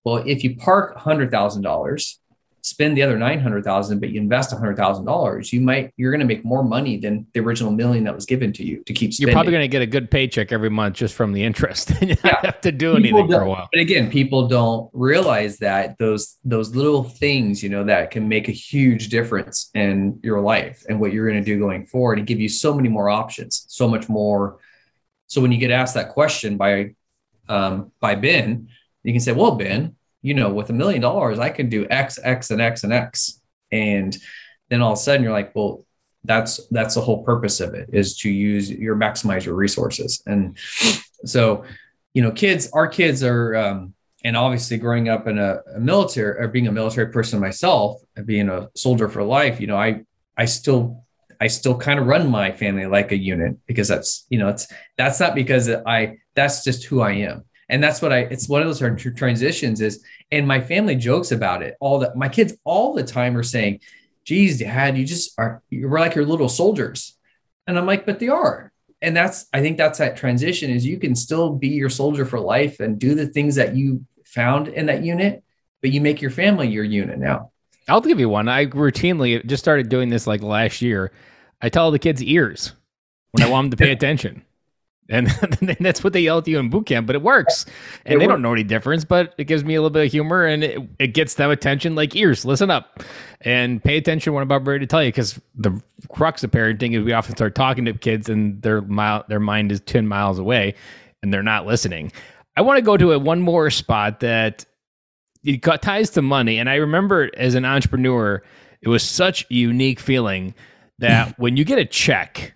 well if you park $100000 spend the other 900,000 but you invest $100,000 you might you're going to make more money than the original million that was given to you to keep spending. You're probably going to get a good paycheck every month just from the interest. you yeah. have to do anything for a while. But again, people don't realize that those those little things, you know, that can make a huge difference in your life and what you're going to do going forward and give you so many more options, so much more. So when you get asked that question by um, by Ben, you can say, "Well, Ben, you know, with a million dollars, I can do X, X, and X and X. And then all of a sudden you're like, well, that's that's the whole purpose of it is to use your maximize your resources. And so, you know, kids, our kids are um, and obviously growing up in a, a military or being a military person myself, being a soldier for life, you know, I I still I still kind of run my family like a unit because that's you know it's that's not because I that's just who I am and that's what I. It's one of those transitions is, and my family jokes about it all that my kids all the time are saying, "Geez, Dad, you just are you're like your little soldiers," and I'm like, "But they are." And that's I think that's that transition is you can still be your soldier for life and do the things that you found in that unit, but you make your family your unit now. I'll give you one. I routinely just started doing this like last year. I tell the kids ears when I want them to pay attention. And, that's what they yell at you in boot camp, but it works. And it they works. don't know any difference, but it gives me a little bit of humor and it, it gets them attention like ears. Listen up and pay attention when I'm about ready to tell you because the crux of parenting is we often start talking to kids and their, mile, their mind is 10 miles away and they're not listening. I want to go to a one more spot that it ties to money. And I remember as an entrepreneur, it was such a unique feeling that when you get a check,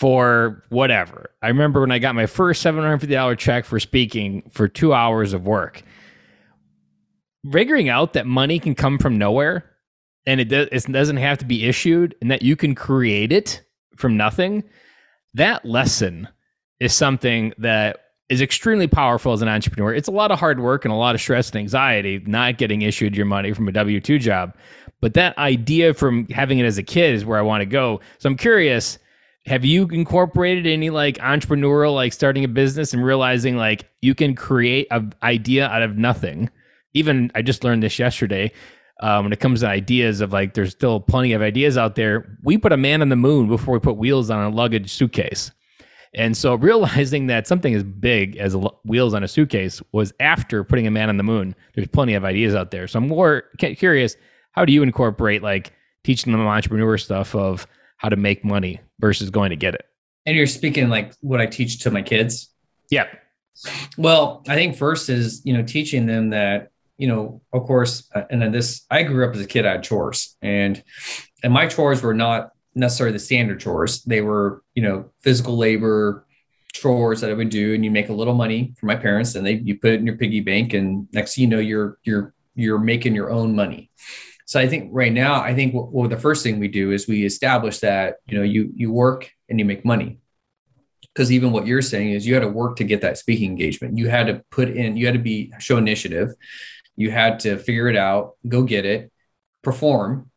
for whatever. I remember when I got my first $750 check for speaking for two hours of work. Figuring out that money can come from nowhere and it, it doesn't have to be issued and that you can create it from nothing, that lesson is something that is extremely powerful as an entrepreneur. It's a lot of hard work and a lot of stress and anxiety not getting issued your money from a W 2 job. But that idea from having it as a kid is where I want to go. So I'm curious have you incorporated any like entrepreneurial like starting a business and realizing like you can create an idea out of nothing even i just learned this yesterday um, when it comes to ideas of like there's still plenty of ideas out there we put a man on the moon before we put wheels on a luggage suitcase And so realizing that something as big as wheels on a suitcase was after putting a man on the moon. There's plenty of ideas out there. So I'm more curious, how do you incorporate like teaching them entrepreneur stuff of how to make money versus going to get it? And you're speaking like what I teach to my kids? Yeah. Well, I think first is, you know, teaching them that, you know, of course, uh, and then this, I grew up as a kid, I had chores and, and my chores were not necessarily the standard chores. They were, you know, physical labor chores that I would do, and you make a little money for my parents, and they you put it in your piggy bank, and next thing you know, you're you're you're making your own money. So I think right now, I think what, the first thing we do is we establish that you know you you work and you make money. Because even what you're saying is you had to work to get that speaking engagement. You had to put in, you had to be show initiative. You had to figure it out, go get it, perform,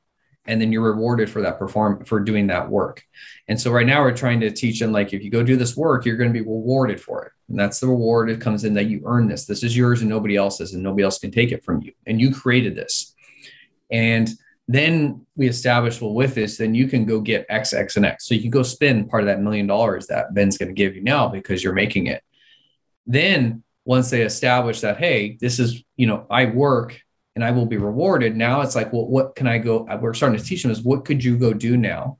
and then you're rewarded for that perform for doing that work. And so right now we're trying to teach them like if you go do this work, you're going to be rewarded for it. And that's the reward it comes in that you earn this. This is yours and nobody else's, and nobody else can take it from you. And you created this. And then we established, well, with this, then you can go get X, X, and X. So you can go spend part of that million dollars that Ben's going to give you now because you're making it. Then once they establish that, hey, this is, you know, I work and I will be rewarded. Now it's like, well, what can I go? We're starting to teach them is what could you go do now?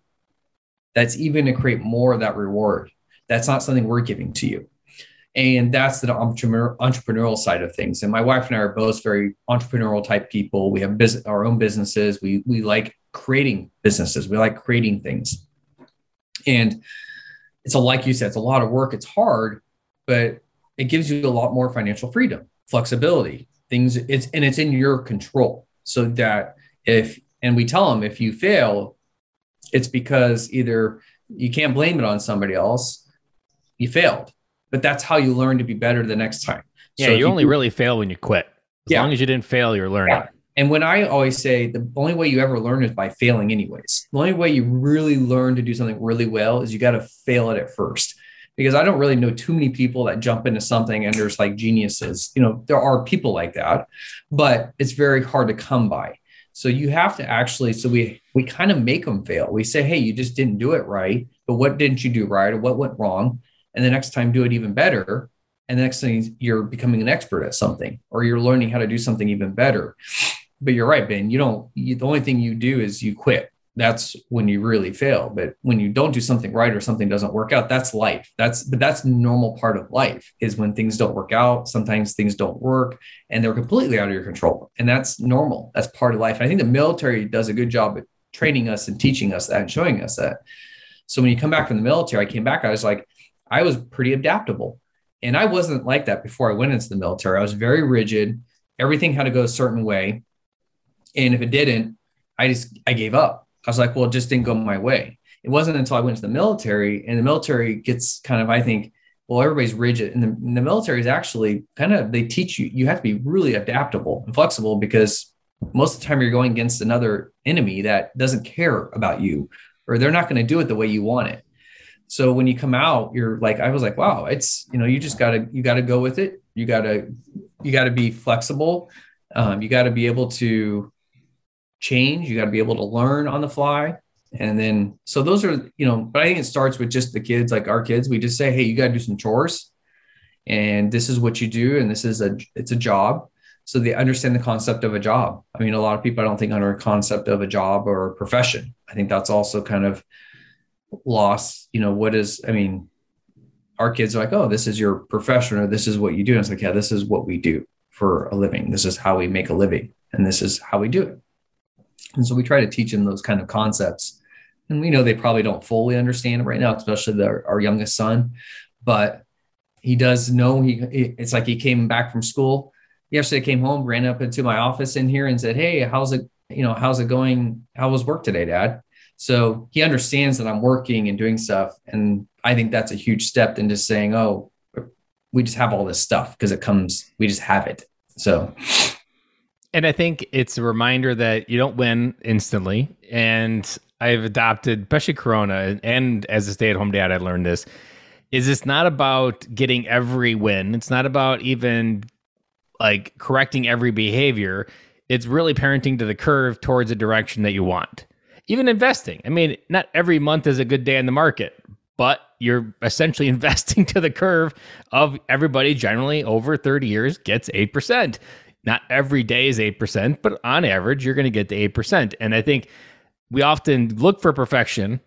That's even to create more of that reward. That's not something we're giving to you. And that's the entrepreneur, entrepreneurial side of things. And my wife and I are both very entrepreneurial type people. We have business, our own businesses. We, we like creating businesses. We like creating things. And it's a, like you said, it's a lot of work. It's hard, but it gives you a lot more financial freedom, flexibility, things it's and it's in your control so that if and we tell them if you fail it's because either you can't blame it on somebody else you failed but that's how you learn to be better the next time yeah so you only you, really fail when you quit as yeah. long as you didn't fail you're learning yeah. and when i always say the only way you ever learn is by failing anyways the only way you really learn to do something really well is you got to fail it at first because I don't really know too many people that jump into something and there's like geniuses. You know, there are people like that, but it's very hard to come by. So you have to actually, so we we kind of make them fail. We say, hey, you just didn't do it right, but what didn't you do right or what went wrong? And the next time do it even better. And the next thing you're becoming an expert at something or you're learning how to do something even better. But you're right, Ben. You don't, you, the only thing you do is you quit that's when you really fail but when you don't do something right or something doesn't work out that's life that's but that's normal part of life is when things don't work out sometimes things don't work and they're completely out of your control and that's normal that's part of life and i think the military does a good job at training us and teaching us that and showing us that so when you come back from the military i came back i was like i was pretty adaptable. And i wasn't like that before i went into the military. I was very rigid. Everything had to go a certain way. And if it didn't i just i gave up. I was like, well, it just didn't go my way. It wasn't until I went to the military, and the military gets kind of, I think, well, everybody's rigid, and the, and the military is actually kind of they teach you you have to be really adaptable and flexible because most of the time you're going against another enemy that doesn't care about you, or they're not going to do it the way you want it. So when you come out, you're like, I was like, wow, it's you know, you just gotta you gotta go with it. You gotta you gotta be flexible. Um, you got to be able to change. You got to be able to learn on the fly. And then, so those are, you know, but I think it starts with just the kids, like our kids. We just say, hey, you got to do some chores and this is what you do. And this is a, it's a job. So they understand the concept of a job. I mean, a lot of people I don't think under a concept of a job or a profession. I think that's also kind of lost. You know, what is, I mean, our kids are like, oh, this is your profession or this is what you do. And it's like, yeah, this is what we do for a living. This is how we make a living and this is how we do it. And so we try to teach them those kind of concepts. And we know they probably don't fully understand it right now, especially the, our youngest son, but he does know he, it's like he came back from school yesterday, came home, ran up into my office in here and said, Hey, how's it, you know, how's it going? How was work today, dad? So he understands that I'm working and doing stuff. And I think that's a huge step into saying, Oh, we just have all this stuff because it comes, we just have it. So and I think it's a reminder that you don't win instantly. And I've adopted, especially Corona, and as a stay at home dad, I learned this is it's not about getting every win. It's not about even like correcting every behavior. It's really parenting to the curve towards a direction that you want. Even investing. I mean, not every month is a good day in the market, but you're essentially investing to the curve of everybody generally over 30 years gets 8%. Not every day is 8%, but on average, you're going to get the 8%. And I think we often look for perfection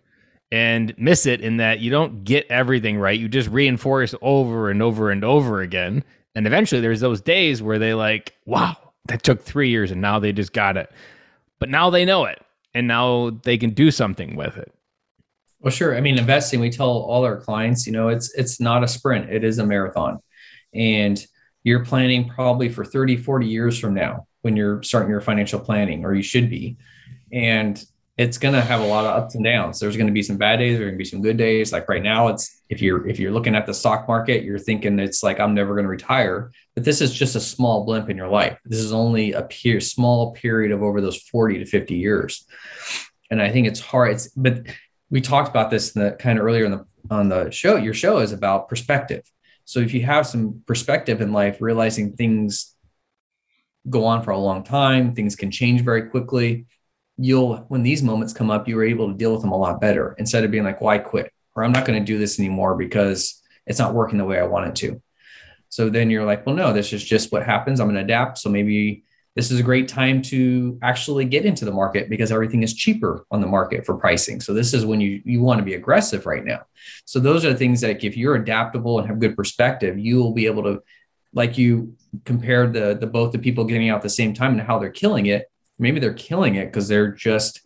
and miss it in that you don't get everything right. You just reinforce over and over and over again. And eventually there's those days where they like, wow, that took three years and now they just got it. But now they know it and now they can do something with it. Well, sure. I mean, investing, we tell all our clients, you know, it's it's not a sprint, it is a marathon. And you're planning probably for 30, 40 years from now when you're starting your financial planning, or you should be. And it's going to have a lot of ups and downs. There's going to be some bad days. There's going to be some good days. Like right now, it's if you're if you're looking at the stock market, you're thinking it's like I'm never going to retire. But this is just a small blimp in your life. This is only a peer, small period of over those 40 to 50 years. And I think it's hard. It's but we talked about this in the kind of earlier in the on the show. Your show is about perspective. So if you have some perspective in life, realizing things go on for a long time, things can change very quickly you'll when these moments come up you're able to deal with them a lot better instead of being like why quit? Or i'm not going to do this anymore because it's not working the way i want it to. So then you're like well no this is just what happens. I'm going to adapt. So maybe this is a great time to actually get into the market because everything is cheaper on the market for pricing. So this is when you you want to be aggressive right now. So those are the things that if you're adaptable and have good perspective you will be able to like you compared the the both the people getting out at the same time and how they're killing it maybe they're killing it because they're just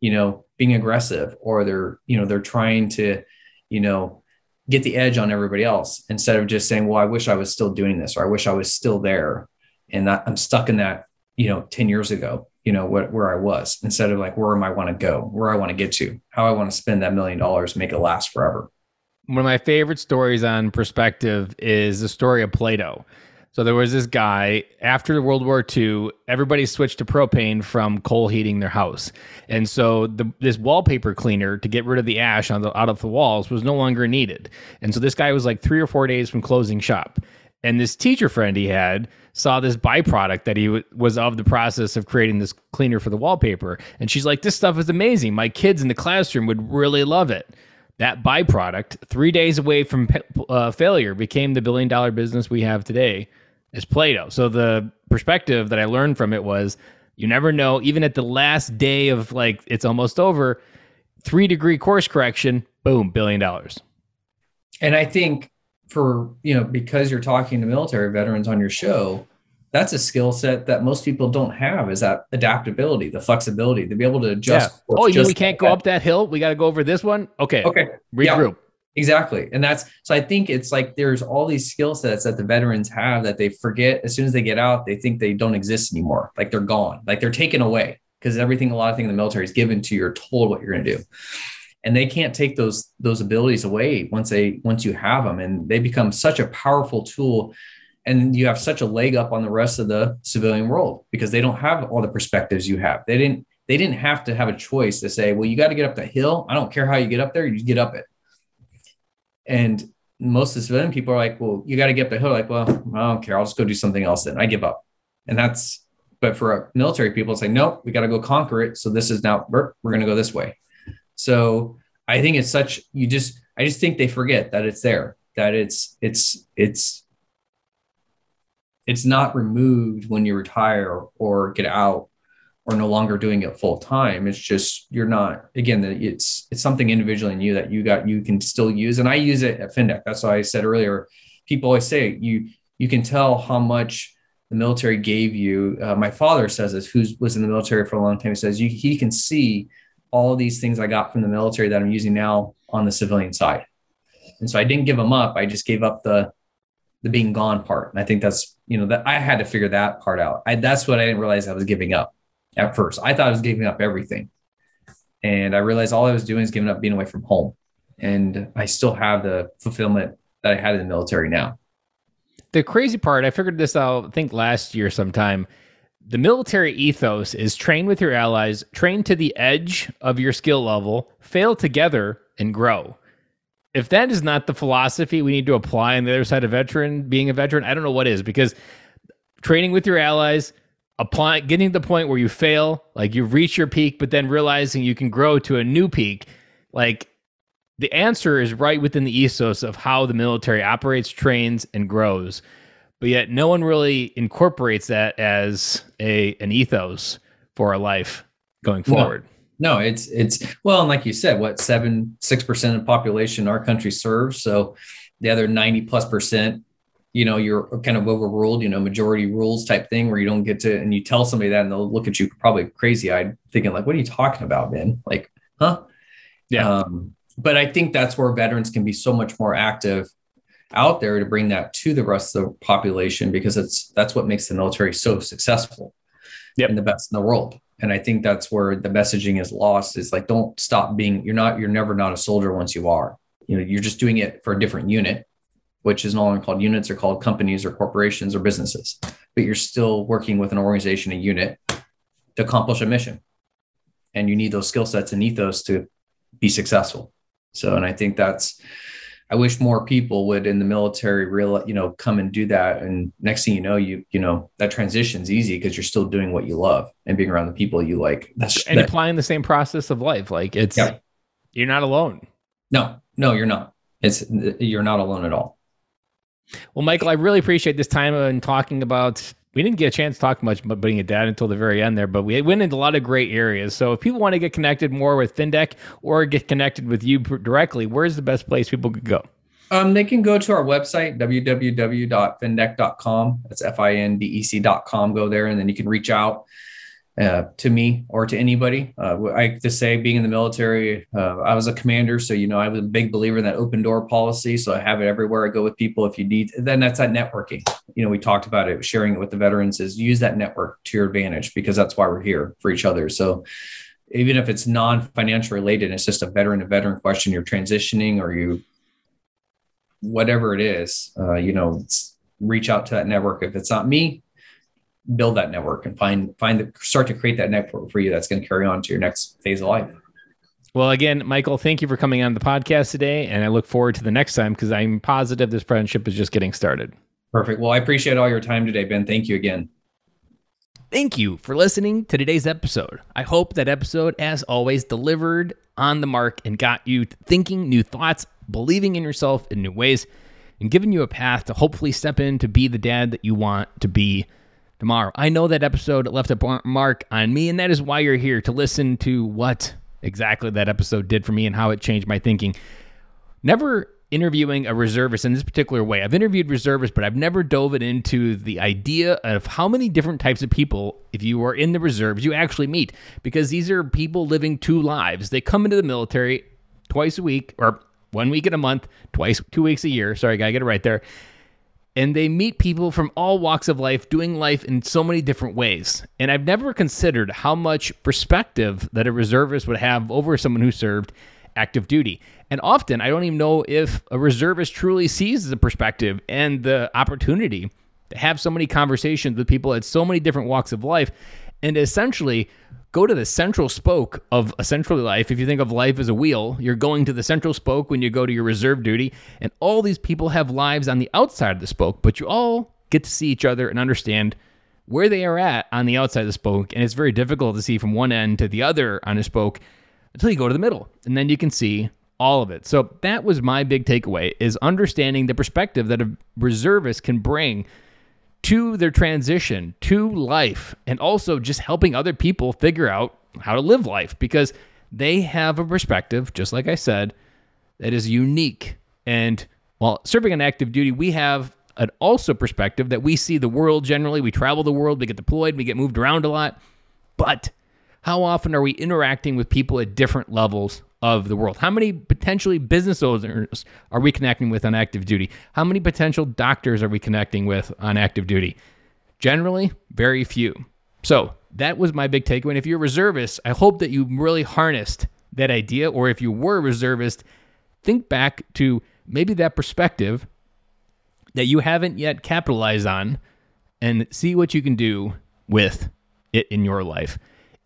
you know being aggressive or they're you know they're trying to you know get the edge on everybody else instead of just saying well i wish i was still doing this or i wish i was still there and i'm stuck in that you know 10 years ago you know what, where i was instead of like where am i want to go? Where i want to get to? How i want to spend that million dollars make it last forever? One of my favorite stories on perspective is the story of Play-Doh so there was this guy after World War II. Everybody switched to propane from coal heating their house, and so the, this wallpaper cleaner to get rid of the ash on the, out of the walls was no longer needed. And so this guy was like three or four days from closing shop. And this teacher friend he had saw this byproduct that he w- was of the process of creating this cleaner for the wallpaper, and she's like, "This stuff is amazing. My kids in the classroom would really love it." That byproduct, three days away from uh, failure, became the billion dollar business we have today as Play-Doh. So the perspective that I learned from it was you never know, even at the last day of like it's almost over, three degree course correction, boom, billion dollars. And I think for, you know, because you're talking to military veterans on your show, that's a skill set that most people don't have is that adaptability, the flexibility to be able to adjust. Yeah. Oh, you mean we can't go up that hill? We got to go over this one? Okay. Okay. Regroup. Yeah, exactly. And that's so I think it's like there's all these skill sets that the veterans have that they forget as soon as they get out, they think they don't exist anymore. Like they're gone, like they're taken away because everything, a lot of things in the military is given to you, you're told what you're going to do and they can't take those those abilities away once they once you have them and they become such a powerful tool and you have such a leg up on the rest of the civilian world because they don't have all the perspectives you have. They didn't they didn't have to have a choice to say, well, you got to get up the hill. I don't care how you get up there, you get up it. And most of the civilian people are like, well, you got to get up the hill. Like, well, I don't care. I'll just go do something else then. I give up. And that's, but for military people, it's like, nope, we got to go conquer it. So this is now, we're, we're going to go this way. So I think it's such, you just, I just think they forget that it's there, that it's, it's, it's, it's not removed when you retire or get out or no longer doing it full time. It's just you're not again. It's it's something individually in you that you got you can still use, and I use it at FinDeck. That's why I said earlier. People always say you you can tell how much the military gave you. Uh, my father says this, who was in the military for a long time. He says you, he can see all these things I got from the military that I'm using now on the civilian side. And so I didn't give them up. I just gave up the the being gone part. And I think that's, you know, that I had to figure that part out. I, that's what I didn't realize I was giving up at first. I thought I was giving up everything. And I realized all I was doing is giving up being away from home. And I still have the fulfillment that I had in the military now. The crazy part, I figured this out, I think last year sometime. The military ethos is train with your allies, train to the edge of your skill level, fail together, and grow if that is not the philosophy we need to apply on the other side of veteran being a veteran, I don't know what is because training with your allies, applying getting to the point where you fail, like you reach your peak, but then realizing you can grow to a new peak, like the answer is right within the ethos of how the military operates, trains, and grows. But yet, no one really incorporates that as a an ethos for our life going forward. No, no it's it's well, and like you said, what seven six percent of the population our country serves. So the other ninety plus percent, you know, you're kind of overruled. You know, majority rules type thing where you don't get to, and you tell somebody that, and they'll look at you probably crazy eyed, thinking like, "What are you talking about, man? Like, huh?" Yeah. Um, but I think that's where veterans can be so much more active out there to bring that to the rest of the population because it's that's what makes the military so successful yep. and the best in the world. And I think that's where the messaging is lost is like don't stop being you're not you're never not a soldier once you are. You know, you're just doing it for a different unit, which is no longer called units or called companies or corporations or businesses. But you're still working with an organization, a unit to accomplish a mission. And you need those skill sets and ethos to be successful. So, and I think that's, I wish more people would in the military real, you know, come and do that. And next thing you know, you, you know, that transition's easy because you're still doing what you love and being around the people you like. That's and that, applying the same process of life. Like it's, yeah. you're not alone. No, no, you're not. It's, you're not alone at all. Well, Michael, I really appreciate this time and talking about we didn't get a chance to talk much about being a dad until the very end there, but we went into a lot of great areas. So if people want to get connected more with FinDec or get connected with you directly, where's the best place people could go? Um, they can go to our website, www.findec.com. That's F-I-N-D-E-C.com. Go there and then you can reach out uh, to me or to anybody. Uh, I to say, being in the military, uh, I was a commander, so you know I was a big believer in that open door policy. So I have it everywhere I go with people. If you need, then that's that networking. You know, we talked about it, sharing it with the veterans. Is use that network to your advantage because that's why we're here for each other. So even if it's non-financial related, it's just a veteran to veteran question. You're transitioning or you, whatever it is, uh, you know, reach out to that network. If it's not me, build that network and find find the start to create that network for you that's going to carry on to your next phase of life. Well, again, Michael, thank you for coming on the podcast today, and I look forward to the next time because I'm positive this friendship is just getting started. Perfect. Well, I appreciate all your time today, Ben. Thank you again. Thank you for listening to today's episode. I hope that episode, as always, delivered on the mark and got you thinking new thoughts, believing in yourself in new ways, and giving you a path to hopefully step in to be the dad that you want to be tomorrow. I know that episode left a mark on me, and that is why you're here to listen to what exactly that episode did for me and how it changed my thinking. Never interviewing a reservist in this particular way. I've interviewed reservists, but I've never dove it into the idea of how many different types of people, if you are in the reserves, you actually meet. Because these are people living two lives. They come into the military twice a week or one week in a month, twice, two weeks a year. Sorry, gotta get it right there and they meet people from all walks of life doing life in so many different ways. And I've never considered how much perspective that a reservist would have over someone who served active duty. And often I don't even know if a reservist truly sees the perspective and the opportunity to have so many conversations with people at so many different walks of life and essentially go to the central spoke of a central life. If you think of life as a wheel, you're going to the central spoke when you go to your reserve duty. And all these people have lives on the outside of the spoke, but you all get to see each other and understand where they are at on the outside of the spoke. And it's very difficult to see from one end to the other on a spoke until you go to the middle. And then you can see all of it. So that was my big takeaway is understanding the perspective that a reservist can bring to their transition to life and also just helping other people figure out how to live life because they have a perspective, just like I said, that is unique. And while serving on active duty, we have an also perspective that we see the world generally. We travel the world, we get deployed, we get moved around a lot. But how often are we interacting with people at different levels of the world? How many potentially business owners are we connecting with on active duty? How many potential doctors are we connecting with on active duty? Generally, very few. So that was my big takeaway. And if you're a reservist, I hope that you really harnessed that idea. Or if you were a reservist, think back to maybe that perspective that you haven't yet capitalized on and see what you can do with it in your life.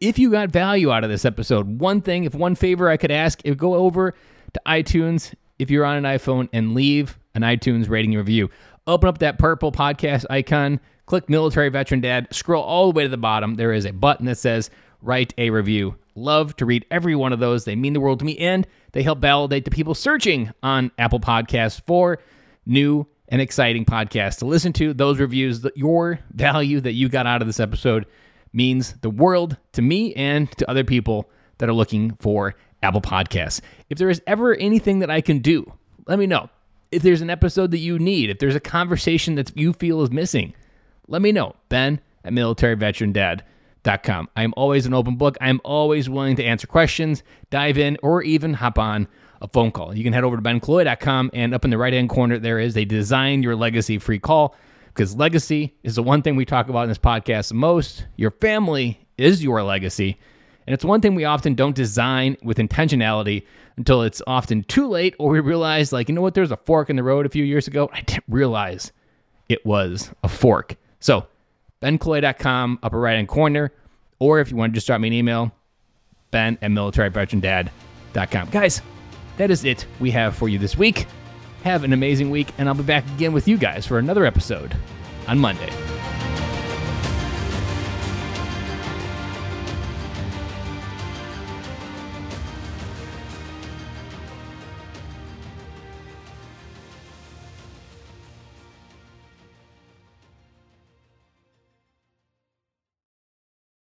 If you got value out of this episode, one thing, if one favor I could ask, if go over to iTunes if you're on an iPhone and leave an iTunes rating review. Open up that purple podcast icon, click military veteran dad, scroll all the way to the bottom. There is a button that says write a review. Love to read every one of those. They mean the world to me and they help validate the people searching on Apple Podcasts for new and exciting podcasts to listen to. Those reviews, your value that you got out of this episode means the world to me and to other people that are looking for Apple Podcasts. If there is ever anything that I can do, let me know. If there's an episode that you need, if there's a conversation that you feel is missing, let me know. Ben at militaryveterandad.com. I am always an open book. I am always willing to answer questions, dive in, or even hop on a phone call. You can head over to benkilloy.com and up in the right hand corner, there is a design your legacy free call because legacy is the one thing we talk about in this podcast the most. Your family is your legacy. And it's one thing we often don't design with intentionality until it's often too late or we realize, like, you know what, there's a fork in the road a few years ago. I didn't realize it was a fork. So, benkilloy.com, upper right hand corner. Or if you want to just drop me an email, ben at militaryveterandad.com. Guys, that is it we have for you this week. Have an amazing week, and I'll be back again with you guys for another episode on Monday.